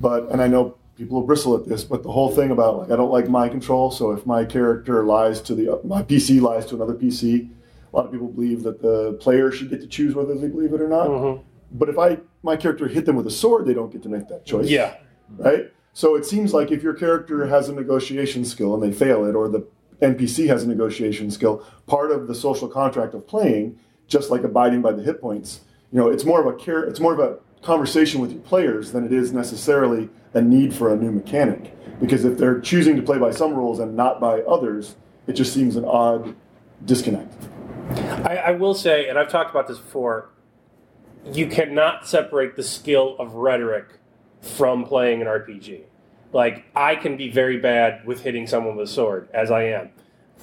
C: But, and I know people will bristle at this, but the whole thing about, like, I don't like mind control, so if my character lies to the, my PC lies to another PC, a lot of people believe that the player should get to choose whether they believe it or not. Mm-hmm. But if I, my character hit them with a sword, they don't get to make that choice
B: Yeah,
C: right? So it seems like if your character has a negotiation skill and they fail it, or the NPC has a negotiation skill, part of the social contract of playing, just like abiding by the hit points, you know, it's more of a care, it's more of a conversation with your players than it is necessarily a need for a new mechanic. Because if they're choosing to play by some rules and not by others, it just seems an odd disconnect.
B: I, I will say, and I've talked about this before. You cannot separate the skill of rhetoric from playing an RPG. Like I can be very bad with hitting someone with a sword, as I am.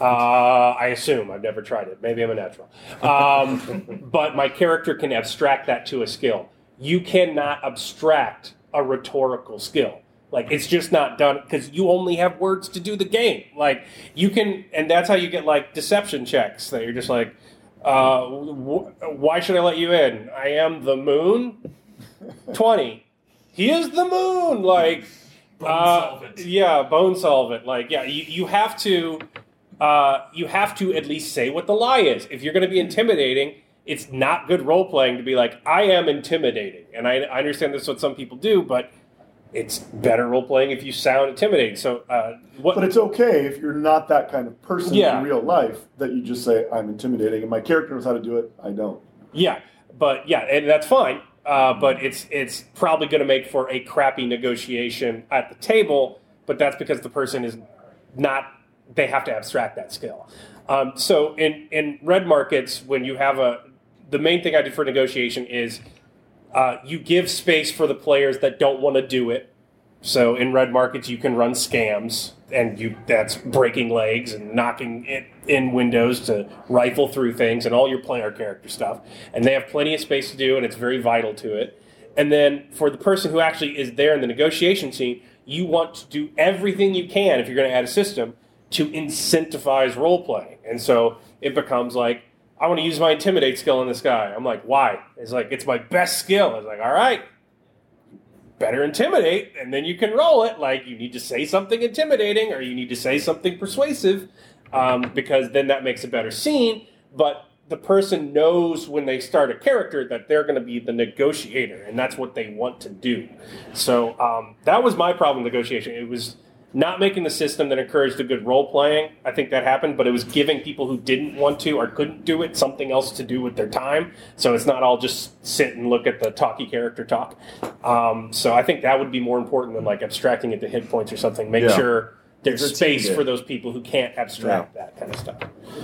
B: Uh, I assume I've never tried it. Maybe I'm a natural, um, *laughs* but my character can abstract that to a skill. You cannot abstract a rhetorical skill. Like it's just not done because you only have words to do the game. Like you can, and that's how you get like deception checks. That you're just like, uh, wh- why should I let you in? I am the moon. Twenty. He is the moon. Like, uh, yeah, bone solvent. Like, yeah, you, you have to, uh, you have to at least say what the lie is. If you're going to be intimidating, it's not good role playing to be like, I am intimidating. And I, I understand that's what some people do, but it's better role playing if you sound intimidating. So, uh, what?
C: But it's okay if you're not that kind of person
B: Yeah.
C: in real life that you just say, I'm intimidating, and my character knows how to do it, I don't.
B: Yeah, but yeah, and that's fine. Uh, but it's it's probably going to make for a crappy negotiation at the table. But that's because the person is not. They have to abstract that skill. Um, so in in red markets, when you have a, the main thing I do for negotiation is uh, you give space for the players that don't want to do it. So in red markets, you can run scams, and you that's breaking legs and knocking it in windows to rifle through things and all your player character stuff. And they have plenty of space to do, and it's very vital to it. And then for the person who actually is there in the negotiation scene, you want to do everything you can if you're going to add a system to incentivize role playing. And so it becomes like, I want to use my intimidate skill on this guy. I'm like, why? It's like, it's my best skill. It's like, all right, better intimidate, and then you can roll it. Like, you need to say something intimidating or you need to say something persuasive um, because then that makes a better scene. But the person knows when they start a character that they're going to be the negotiator, and that's what they want to do. So um, that was my problem negotiation. It was not making the system that encouraged a good role playing. I think that happened, but it was giving people who didn't want to or couldn't do it something else to do with their time. So it's not all just sit and look at the talky character talk. Um, so I think that would be more important than like abstracting it to hit points or something. Make
A: Yeah.
B: sure there's space for those people who can't abstract that kind of stuff.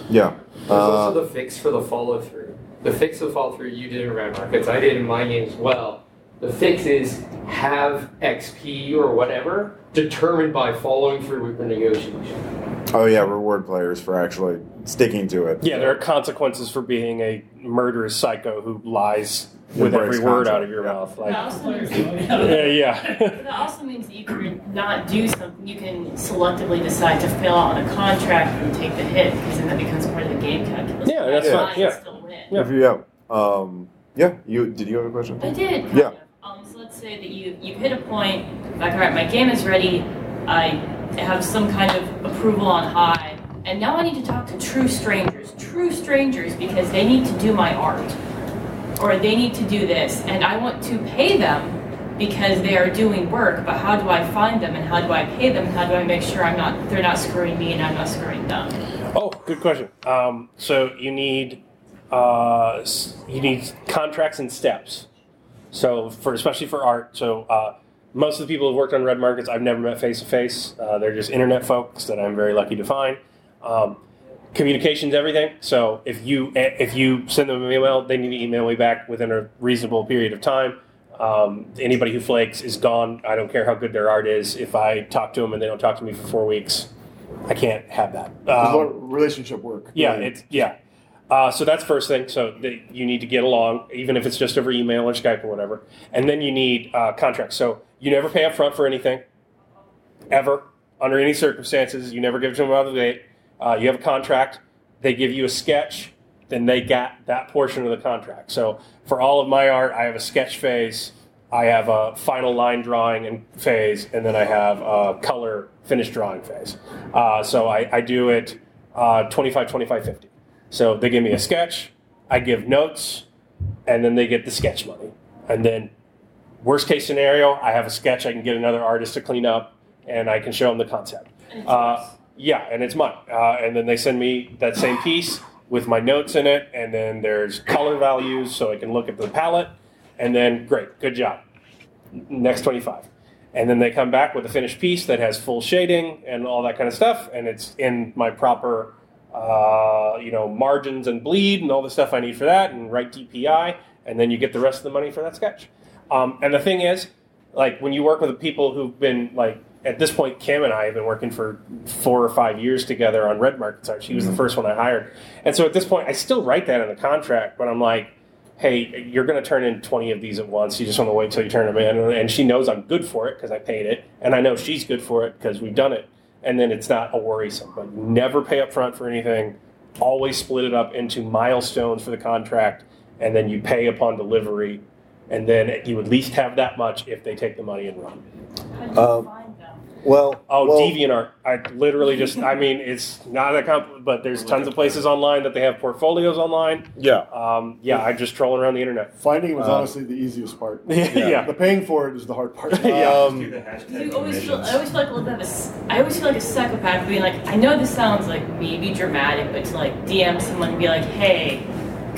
A: Yeah.
L: There's
A: Uh,
L: also the fix for the follow through. The fix of follow through you did in Red Markets, I did in my game as well. The fix is have XP or whatever determined by following through with the negotiation.
A: oh yeah, reward players for actually sticking to it.
B: Yeah, there are consequences for being a murderous psycho who lies with every word
A: concept,
B: out of your
A: yeah.
B: mouth.
E: That
B: Like,
E: also *laughs*
B: yeah, yeah.
E: That also means that you can not do something. You can selectively decide to fail out on a contract and take the hit because then that becomes part of the game calculus.
B: Yeah, that's
E: That's
A: fine,
E: fine,
B: yeah.
E: Still win.
B: Yeah.
A: If you, yeah. Um, yeah. You did you have a question?
E: I did. Kind
A: Yeah.
E: Of. Say that you you hit a point. Like, all right, my game is ready. I have some kind of approval on high, and now I need to talk to true strangers. True strangers because they need to do my art, or they need to do this, and I want to pay them because they are doing work. But how do I find them, and how do I pay them, and how do I make sure I'm not they're not screwing me and I'm not screwing them?
B: Oh, good question. Um, so you need uh, you need contracts and steps. So for especially for art, so uh, most of the people who've worked on red markets, I've never met face to face. They're just internet folks that I'm very lucky to find. Um, communication's everything. So if you if you send them an email, they need to email me back within a reasonable period of time. Um, anybody who flakes is gone. I don't care how good their art is. If I talk to them and they don't talk to me for four weeks, I can't have that.
C: There's a lot
B: Um,
C: relationship work.
B: yeah,
C: Really.
B: it's yeah. Uh, so that's first thing. So that you need to get along, even if it's just over email or Skype or whatever. And then you need uh, contracts. So you never pay up front for anything, ever, under any circumstances. You never give to them out of the gate. Uh, you have a contract. They give you a sketch. Then they got that portion of the contract. So for all of my art, I have a sketch phase. I have a final line drawing and phase, and then I have a color finished drawing phase. Uh, so I, I do it uh, 25, 25, 50. So they give me a sketch, I give notes, and then they get the sketch money. And then, worst case scenario, I have a sketch I can get another artist to clean up, and I can show them the concept. Uh, yeah, and it's mine. Uh, and then they send me that same piece with my notes in it, and then there's color values so I can look at the palette, and then great, good job. Next 25. And then they come back with a finished piece that has full shading and all that kind of stuff, and it's in my proper, uh, you know, margins and bleed and all the stuff I need for that, and right DPI, and then you get the rest of the money for that sketch. Um, and the thing is, like when you work with the people who've been like at this point, Kim and I have been working for four or five years together on Red Market Art. She was the first one I hired, and so at this point, I still write that in the contract, but I'm like, hey, you're going to turn in 20 of these at once. You just want to wait till you turn them in. And she knows I'm good for it because I paid it. And I know she's good for it because we've done it. And then it's not a worrisome. But never pay up front for anything. Always split it up into milestones for the contract. And then you pay upon delivery. And then you at least have that much if they take the money and run.
E: How
A: Well,
B: Oh,
A: well,
B: DeviantArt. I literally just, I mean, it's not that complicated, but there's tons of places online that they have portfolios online.
A: Yeah.
B: Um, yeah, I'm just trolling around the internet.
C: Finding it was
A: Um,
C: honestly the easiest part. *laughs*
B: yeah.
C: The paying for it is the hard part. *laughs*
A: Um,
E: You always feel, I always feel like a little bit of a, s- I always feel like a psychopath being like, I know this sounds like maybe dramatic, but to like DM someone and be like, hey,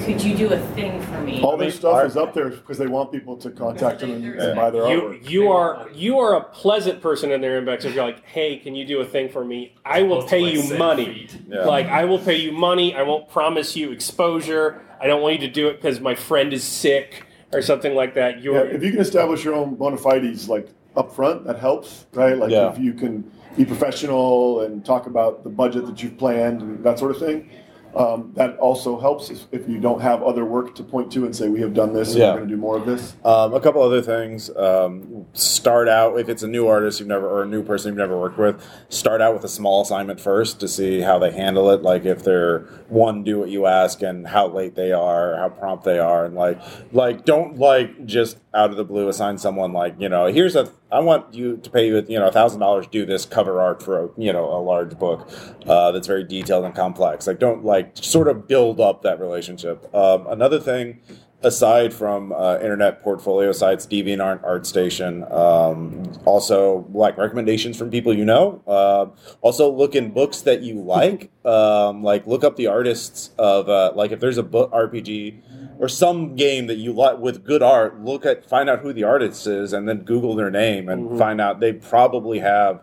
E: could you do a thing for me?
C: All their stuff is up there because they want people to contact them and, and buy their
B: You
C: artwork.
B: you are you are a pleasant person in their inbox. If you're like, hey, can you do a thing for me? I will pay you money.
A: Yeah.
B: Like I will pay you money. I won't promise you exposure. I don't want you to do it because my friend is sick or something like that. You're
C: if you can establish your own bona fides like up front, that helps, right? Like
A: Yeah.
C: if you can be professional and talk about the budget that you've planned and that sort of thing. Um, that also helps if, if you don't have other work to point to and say we have done this and
A: Yeah.
C: we're going to do more of this.
A: Um, a couple other things. Um, start out if it's a new artist you've never or a new person you've never worked with. Start out with a small assignment first to see how they handle it. Like if they're one, do what you ask, and how late they are, how prompt they are, and like like don't like just out of the blue assign someone like you know here's a I want you to pay you you know a thousand dollars do this cover art for a you know a large book uh, that's very detailed and complex. Like don't like sort of build up that relationship. Um, another thing aside from uh, internet portfolio sites, DeviantArt, ArtStation, um, also like recommendations from people you know. Uh, also look in books that you like. Um, like look up the artists of uh, like if there's a book RPG or some game that you like with good art. Look at find out who the artist is and then Google their name and find out they probably have.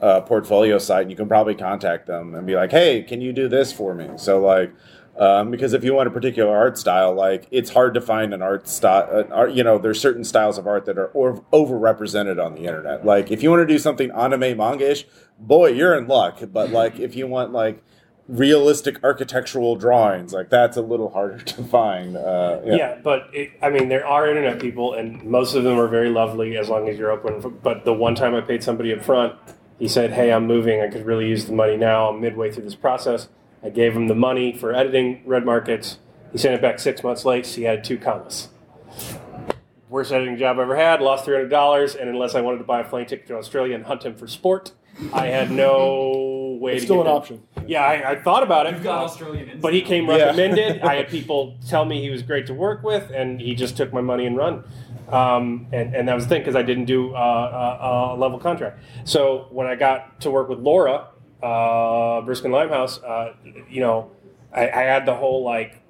A: A portfolio site, and you can probably contact them and be like, "Hey, can you do this for me?" So, like, um, because if you want a particular art style, like it's hard to find an art style. Art, you know, there's certain styles of art that are or, overrepresented on the internet. Like if you want to do something anime manga-ish, boy, you're in luck. But like if you want like realistic architectural drawings, like that's a little harder *laughs* to find. Uh, yeah.
B: Yeah, but it, I mean, there are internet people, and most of them are very lovely as long as you're open. But the one time I paid somebody up front, he said, "Hey, I'm moving. I could really use the money now. I'm midway through this process." I gave him the money for editing Red Markets. He sent it back six months late. So He had two commas. Worst editing job I ever had. Lost three hundred dollars, and unless I wanted to buy a plane ticket to Australia and hunt him for sport, I had no way
C: It's
B: to
C: still
B: get
C: an
B: that.
C: option.
B: Yeah, I, I thought about it.
F: You've got Australian
B: But he came
A: Yeah.
B: recommended. *laughs* I had people tell me he was great to work with, and he just took my money and run. Um, and, and that was the thing because I didn't do uh, a, a level contract. So when I got to work with Laura, uh, Briskin Limehouse, uh, you know, I, I had the whole like,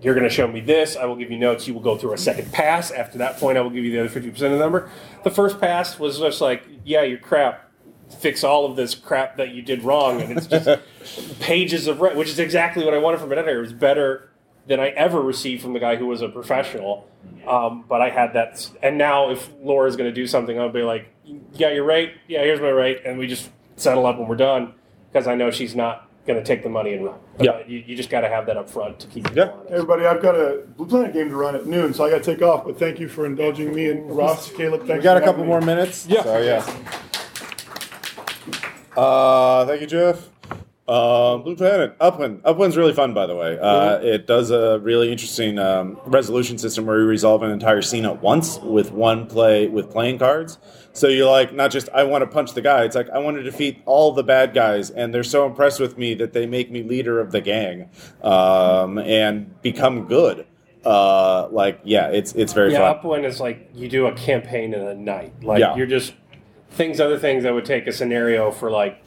B: you're going to show me this. I will give you notes. You will go through a second pass. After that point, I will give you the other 50% of the number. The first pass was just like, yeah, you're crap. Fix all of this crap that you did wrong. And it's just *laughs* pages of, re- which is exactly what I wanted from an editor. It was better than I ever received from the guy who was a professional. Um, but I had that. And now if Laura's going to do something, I'll be like, "Yeah, you're right. Yeah, here's my rate. And we just settle up when we're done because I know she's not going to take the money and run.
A: Yeah.
B: Uh, you, you just got to have that up front to keep it
A: Yeah.
C: Hey everybody, I've got a Blue Planet game to run at noon, so I got to take off. But thank you for indulging me and Ross, Caleb. Thanks.
A: We got
C: for
A: a couple
C: having
A: more
C: me.
A: minutes.
C: Yeah.
A: So yeah. Uh, thank you, Jeff. Um, Blue Planet, Upwind. Upwind's really fun, by the way. Uh, It does a really interesting um, resolution system where you resolve an entire scene at once with one play with playing cards. So you're like, not just I want to punch the guy. It's like I want to defeat all the bad guys, and they're so impressed with me that they make me leader of the gang um, and become good. Uh, like, yeah, it's it's very
B: yeah,
A: fun.
B: Upwind is like you do a campaign in a night. Like
A: Yeah.
B: you're just things, other things that would take a scenario for like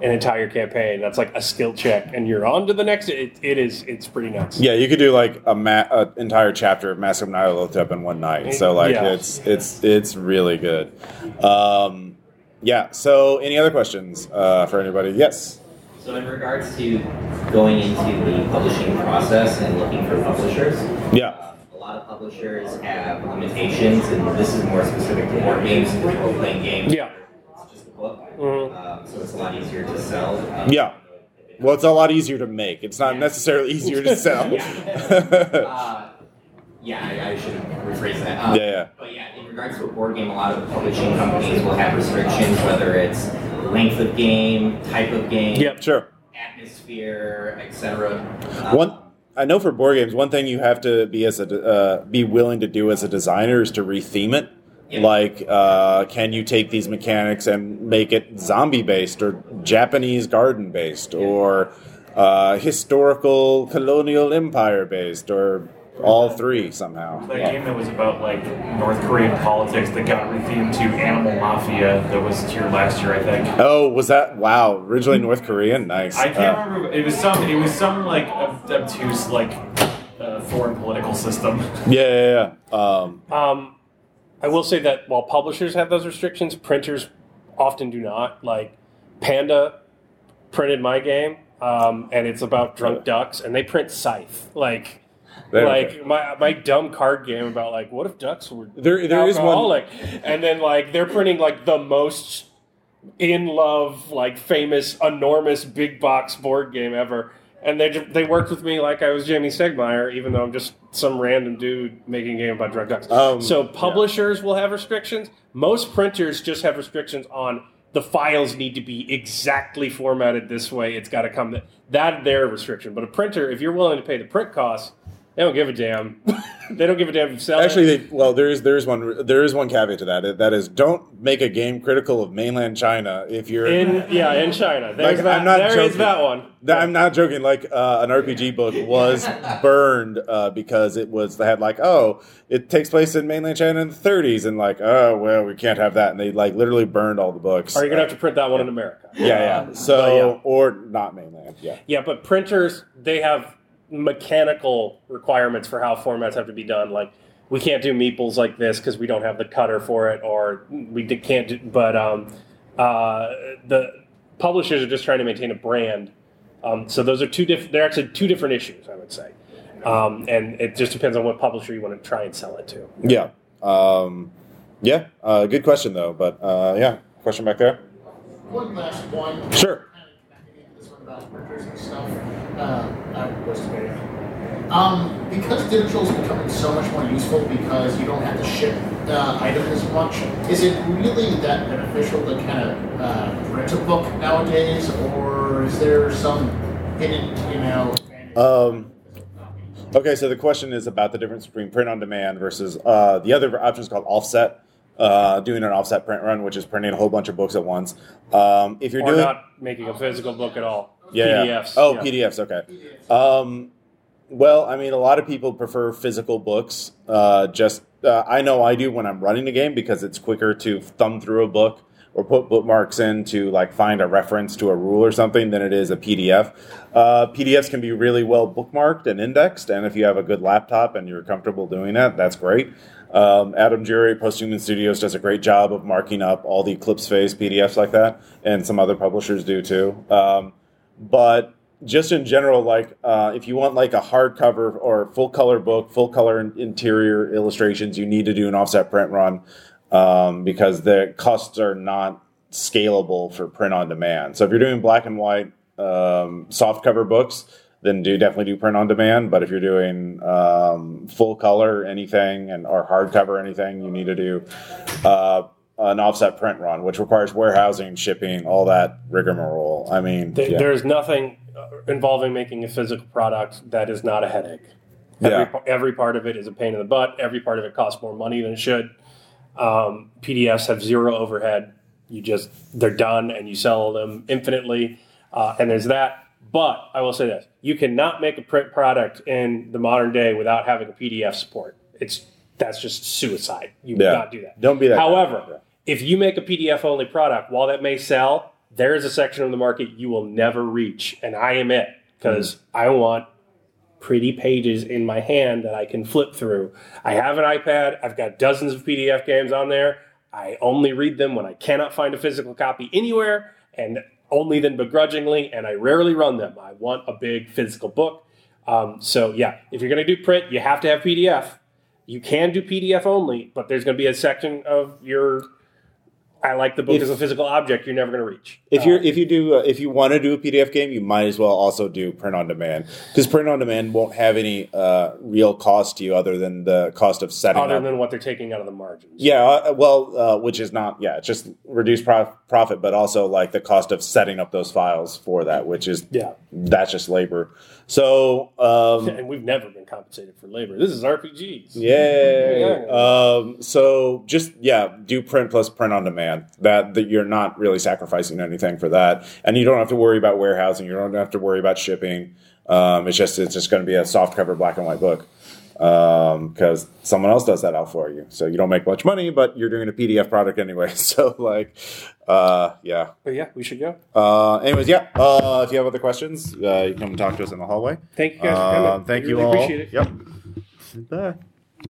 B: an entire campaign. That's like a skill check, and you're on to the next. It, it is. It's pretty nuts.
A: Yeah, you could do like a ma- a entire chapter of Mask of Nyarlathotep in one night. So like
B: Yeah.
A: it's it's it's really good. Um, yeah. So any other questions uh, for anybody? Yes.
H: So in regards to going into the publishing process and looking for publishers,
A: Yeah.
H: A publishers have limitations, and this is more specific to board games and role-playing games.
B: Yeah.
H: It's just a book,
B: Mhm.
H: um, so it's a lot easier to sell. Um,
A: Yeah. Well, it's a lot easier to make. It's not necessarily easier to *laughs* sell.
H: Uh, *laughs* yeah, I, I should rephrase that. Um,
A: Yeah, yeah.
H: But yeah, in regards to a board game, a lot of the publishing companies will have restrictions, whether it's length of game, type of game,
A: Yep. Sure.
H: atmosphere, etc. Um,
A: One, I know for board games, one thing you have to be as a uh, be willing to do as a designer is to retheme it. Like, uh, can you take these mechanics and make it zombie based or Japanese garden based or uh, historical colonial empire based or all three somehow?
M: That game that was about like North Korean politics that got rethemed to Animal Mafia that was here last year, I think.
A: Oh, was that wow? Originally North Korean, nice.
M: I can't
A: Uh,
M: remember. It was some. It was some like ob- obtuse like uh, foreign political system.
A: Yeah, yeah, yeah. Um,
B: Um, I will say that while publishers have those restrictions, printers often do not. Like Panda printed my game, um, and it's about drunk ducks, and they print Scythe. Like,
A: There
B: like my my dumb card game about like what if ducks were
A: There- there is one-
B: alcoholic, and then like they're printing like the most in love, like famous, enormous big box board game ever. and they they worked with me like I was Jamey Stegmaier, even though I'm just some random dude making a game about drug ducks.
A: Um,
B: so publishers will have restrictions. Most printers just have restrictions on the files need to be exactly formatted this way. It's got to come that that their restriction. But a printer, if you're willing to pay the print costs, they don't give a damn. they don't give a damn if you.
A: Actually, they, well, there is there is one there is one caveat to that. That is, don't make a game critical of mainland China if you're
B: in yeah in China. There's
A: Like,
B: that,
A: I'm not
B: there is
A: joking.
B: that one.
A: Th- I'm not joking. Like uh, an RPG book was *laughs* burned uh, because it was they had like oh it takes place in mainland China in the 30s and like oh well we can't have that and they like literally burned all the books.
B: Are you gonna have to print that one in America?
A: Yeah, yeah. So
B: But yeah.
A: or not mainland. Yeah.
B: Yeah, but printers they have mechanical requirements for how formats have to be done. Like we can't do meeples like this because we don't have the cutter for it, or we can't. Do, but um, uh, the publishers are just trying to maintain a brand. Um, so those are two different. They're actually two different issues, I would say. Um, and it just depends on what publisher you want to try and sell it to.
A: Yeah. Um, yeah. Uh, good question though. But uh, yeah, question back there.
G: One last one.
A: Sure.
G: Kind of connecting into this one about printers and stuff. Uh, I was debating. Um, because digital is becoming so much more useful because you don't have to ship uh, items as much, is it really that beneficial to kind of uh, print a book nowadays, or is there some hidden, you know,
A: Um, okay, so the question is about the difference between print on demand versus uh, the other option is called offset. Uh, doing an offset print run, which is printing a whole bunch of books at once. Um, if you're
B: or
A: doing
B: not making a physical book at all.
A: Yeah, yeah.
B: PDFs.
A: Oh,
B: yeah.
A: PDFs. Okay. Um, well, I mean, a lot of people prefer physical books. Uh, just uh, I know I do when I'm running a game because it's quicker to thumb through a book or put bookmarks in to like find a reference to a rule or something than it is a PDF. Uh, PDFs can be really well bookmarked and indexed, and if you have a good laptop and you're comfortable doing that, that's great. Um, Adam Jury, Posthuman Studios, does a great job of marking up all the Eclipse Phase PDFs like that, and some other publishers do too. Um, but just in general, like uh, if you want like a hardcover or full color book, full color interior illustrations, you need to do an offset print run um, because the costs are not scalable for print on demand. So if you're doing black and white um, soft cover books, then do definitely do print on demand. But if you're doing um, full color anything and or hardcover anything, you need to do uh, an offset print run, which requires warehousing, shipping, all that rigmarole. I mean,
B: Th-
A: yeah.
B: There's nothing uh, involving making a physical product that is not a headache. Every,
A: Yeah.
B: every part of it is a pain in the butt. Every part of it costs more money than it should. Um, PDFs have zero overhead. You just they're done and you sell them infinitely. Uh, and there's that. But I will say this: you cannot make a print product in the modern day without having a PDF support. It's that's just suicide. You
A: Yeah.
B: cannot do that.
A: Don't be that.
B: However, if you make a PDF only product, while that may sell, there is a section of the market you will never reach, and I am it because I want pretty pages in my hand that I can flip through. I have an iPad. I've got dozens of PDF games on there. I only read them when I cannot find a physical copy anywhere, and only then begrudgingly, and I rarely run them. I want a big physical book. Um, so yeah, if you're going to do print, you have to have PDF. You can do PDF only, but there's going to be a section of your. I like the book
A: If-
B: as a physical object. You're never going to reach.
A: If you're if you do uh, if you want to do a PDF game, you might as well also do print on demand because print on demand won't have any uh, real cost to you other than the cost of setting
B: other
A: up.
B: than what they're taking out of the margins.
A: yeah, uh, well, uh, which is not yeah, it's just reduced prof- profit, but also like the cost of setting up those files for that, which is
B: Yeah.
A: that's just labor. So um, *laughs*
B: and we've never been compensated for labor. This is RPGs.
A: Yay! *laughs* Um, so just yeah, do print plus print on demand. That that you're not really sacrificing anything for that, and you don't have to worry about warehousing. You don't have to worry about shipping. Um, it's just it's just going to be a soft cover black and white book because someone else does that out for you. So you don't make much money, but you're doing a PDF product anyway. *laughs* So like, uh, yeah.
B: But yeah, we should go.
A: Uh, anyways, yeah. Uh, if you have other questions, uh, you can come and talk to us in the hallway.
B: Thank you guys for coming.
A: Um, thank
B: We
A: you
B: really
A: all.
B: appreciate it.
A: Yep. Bye.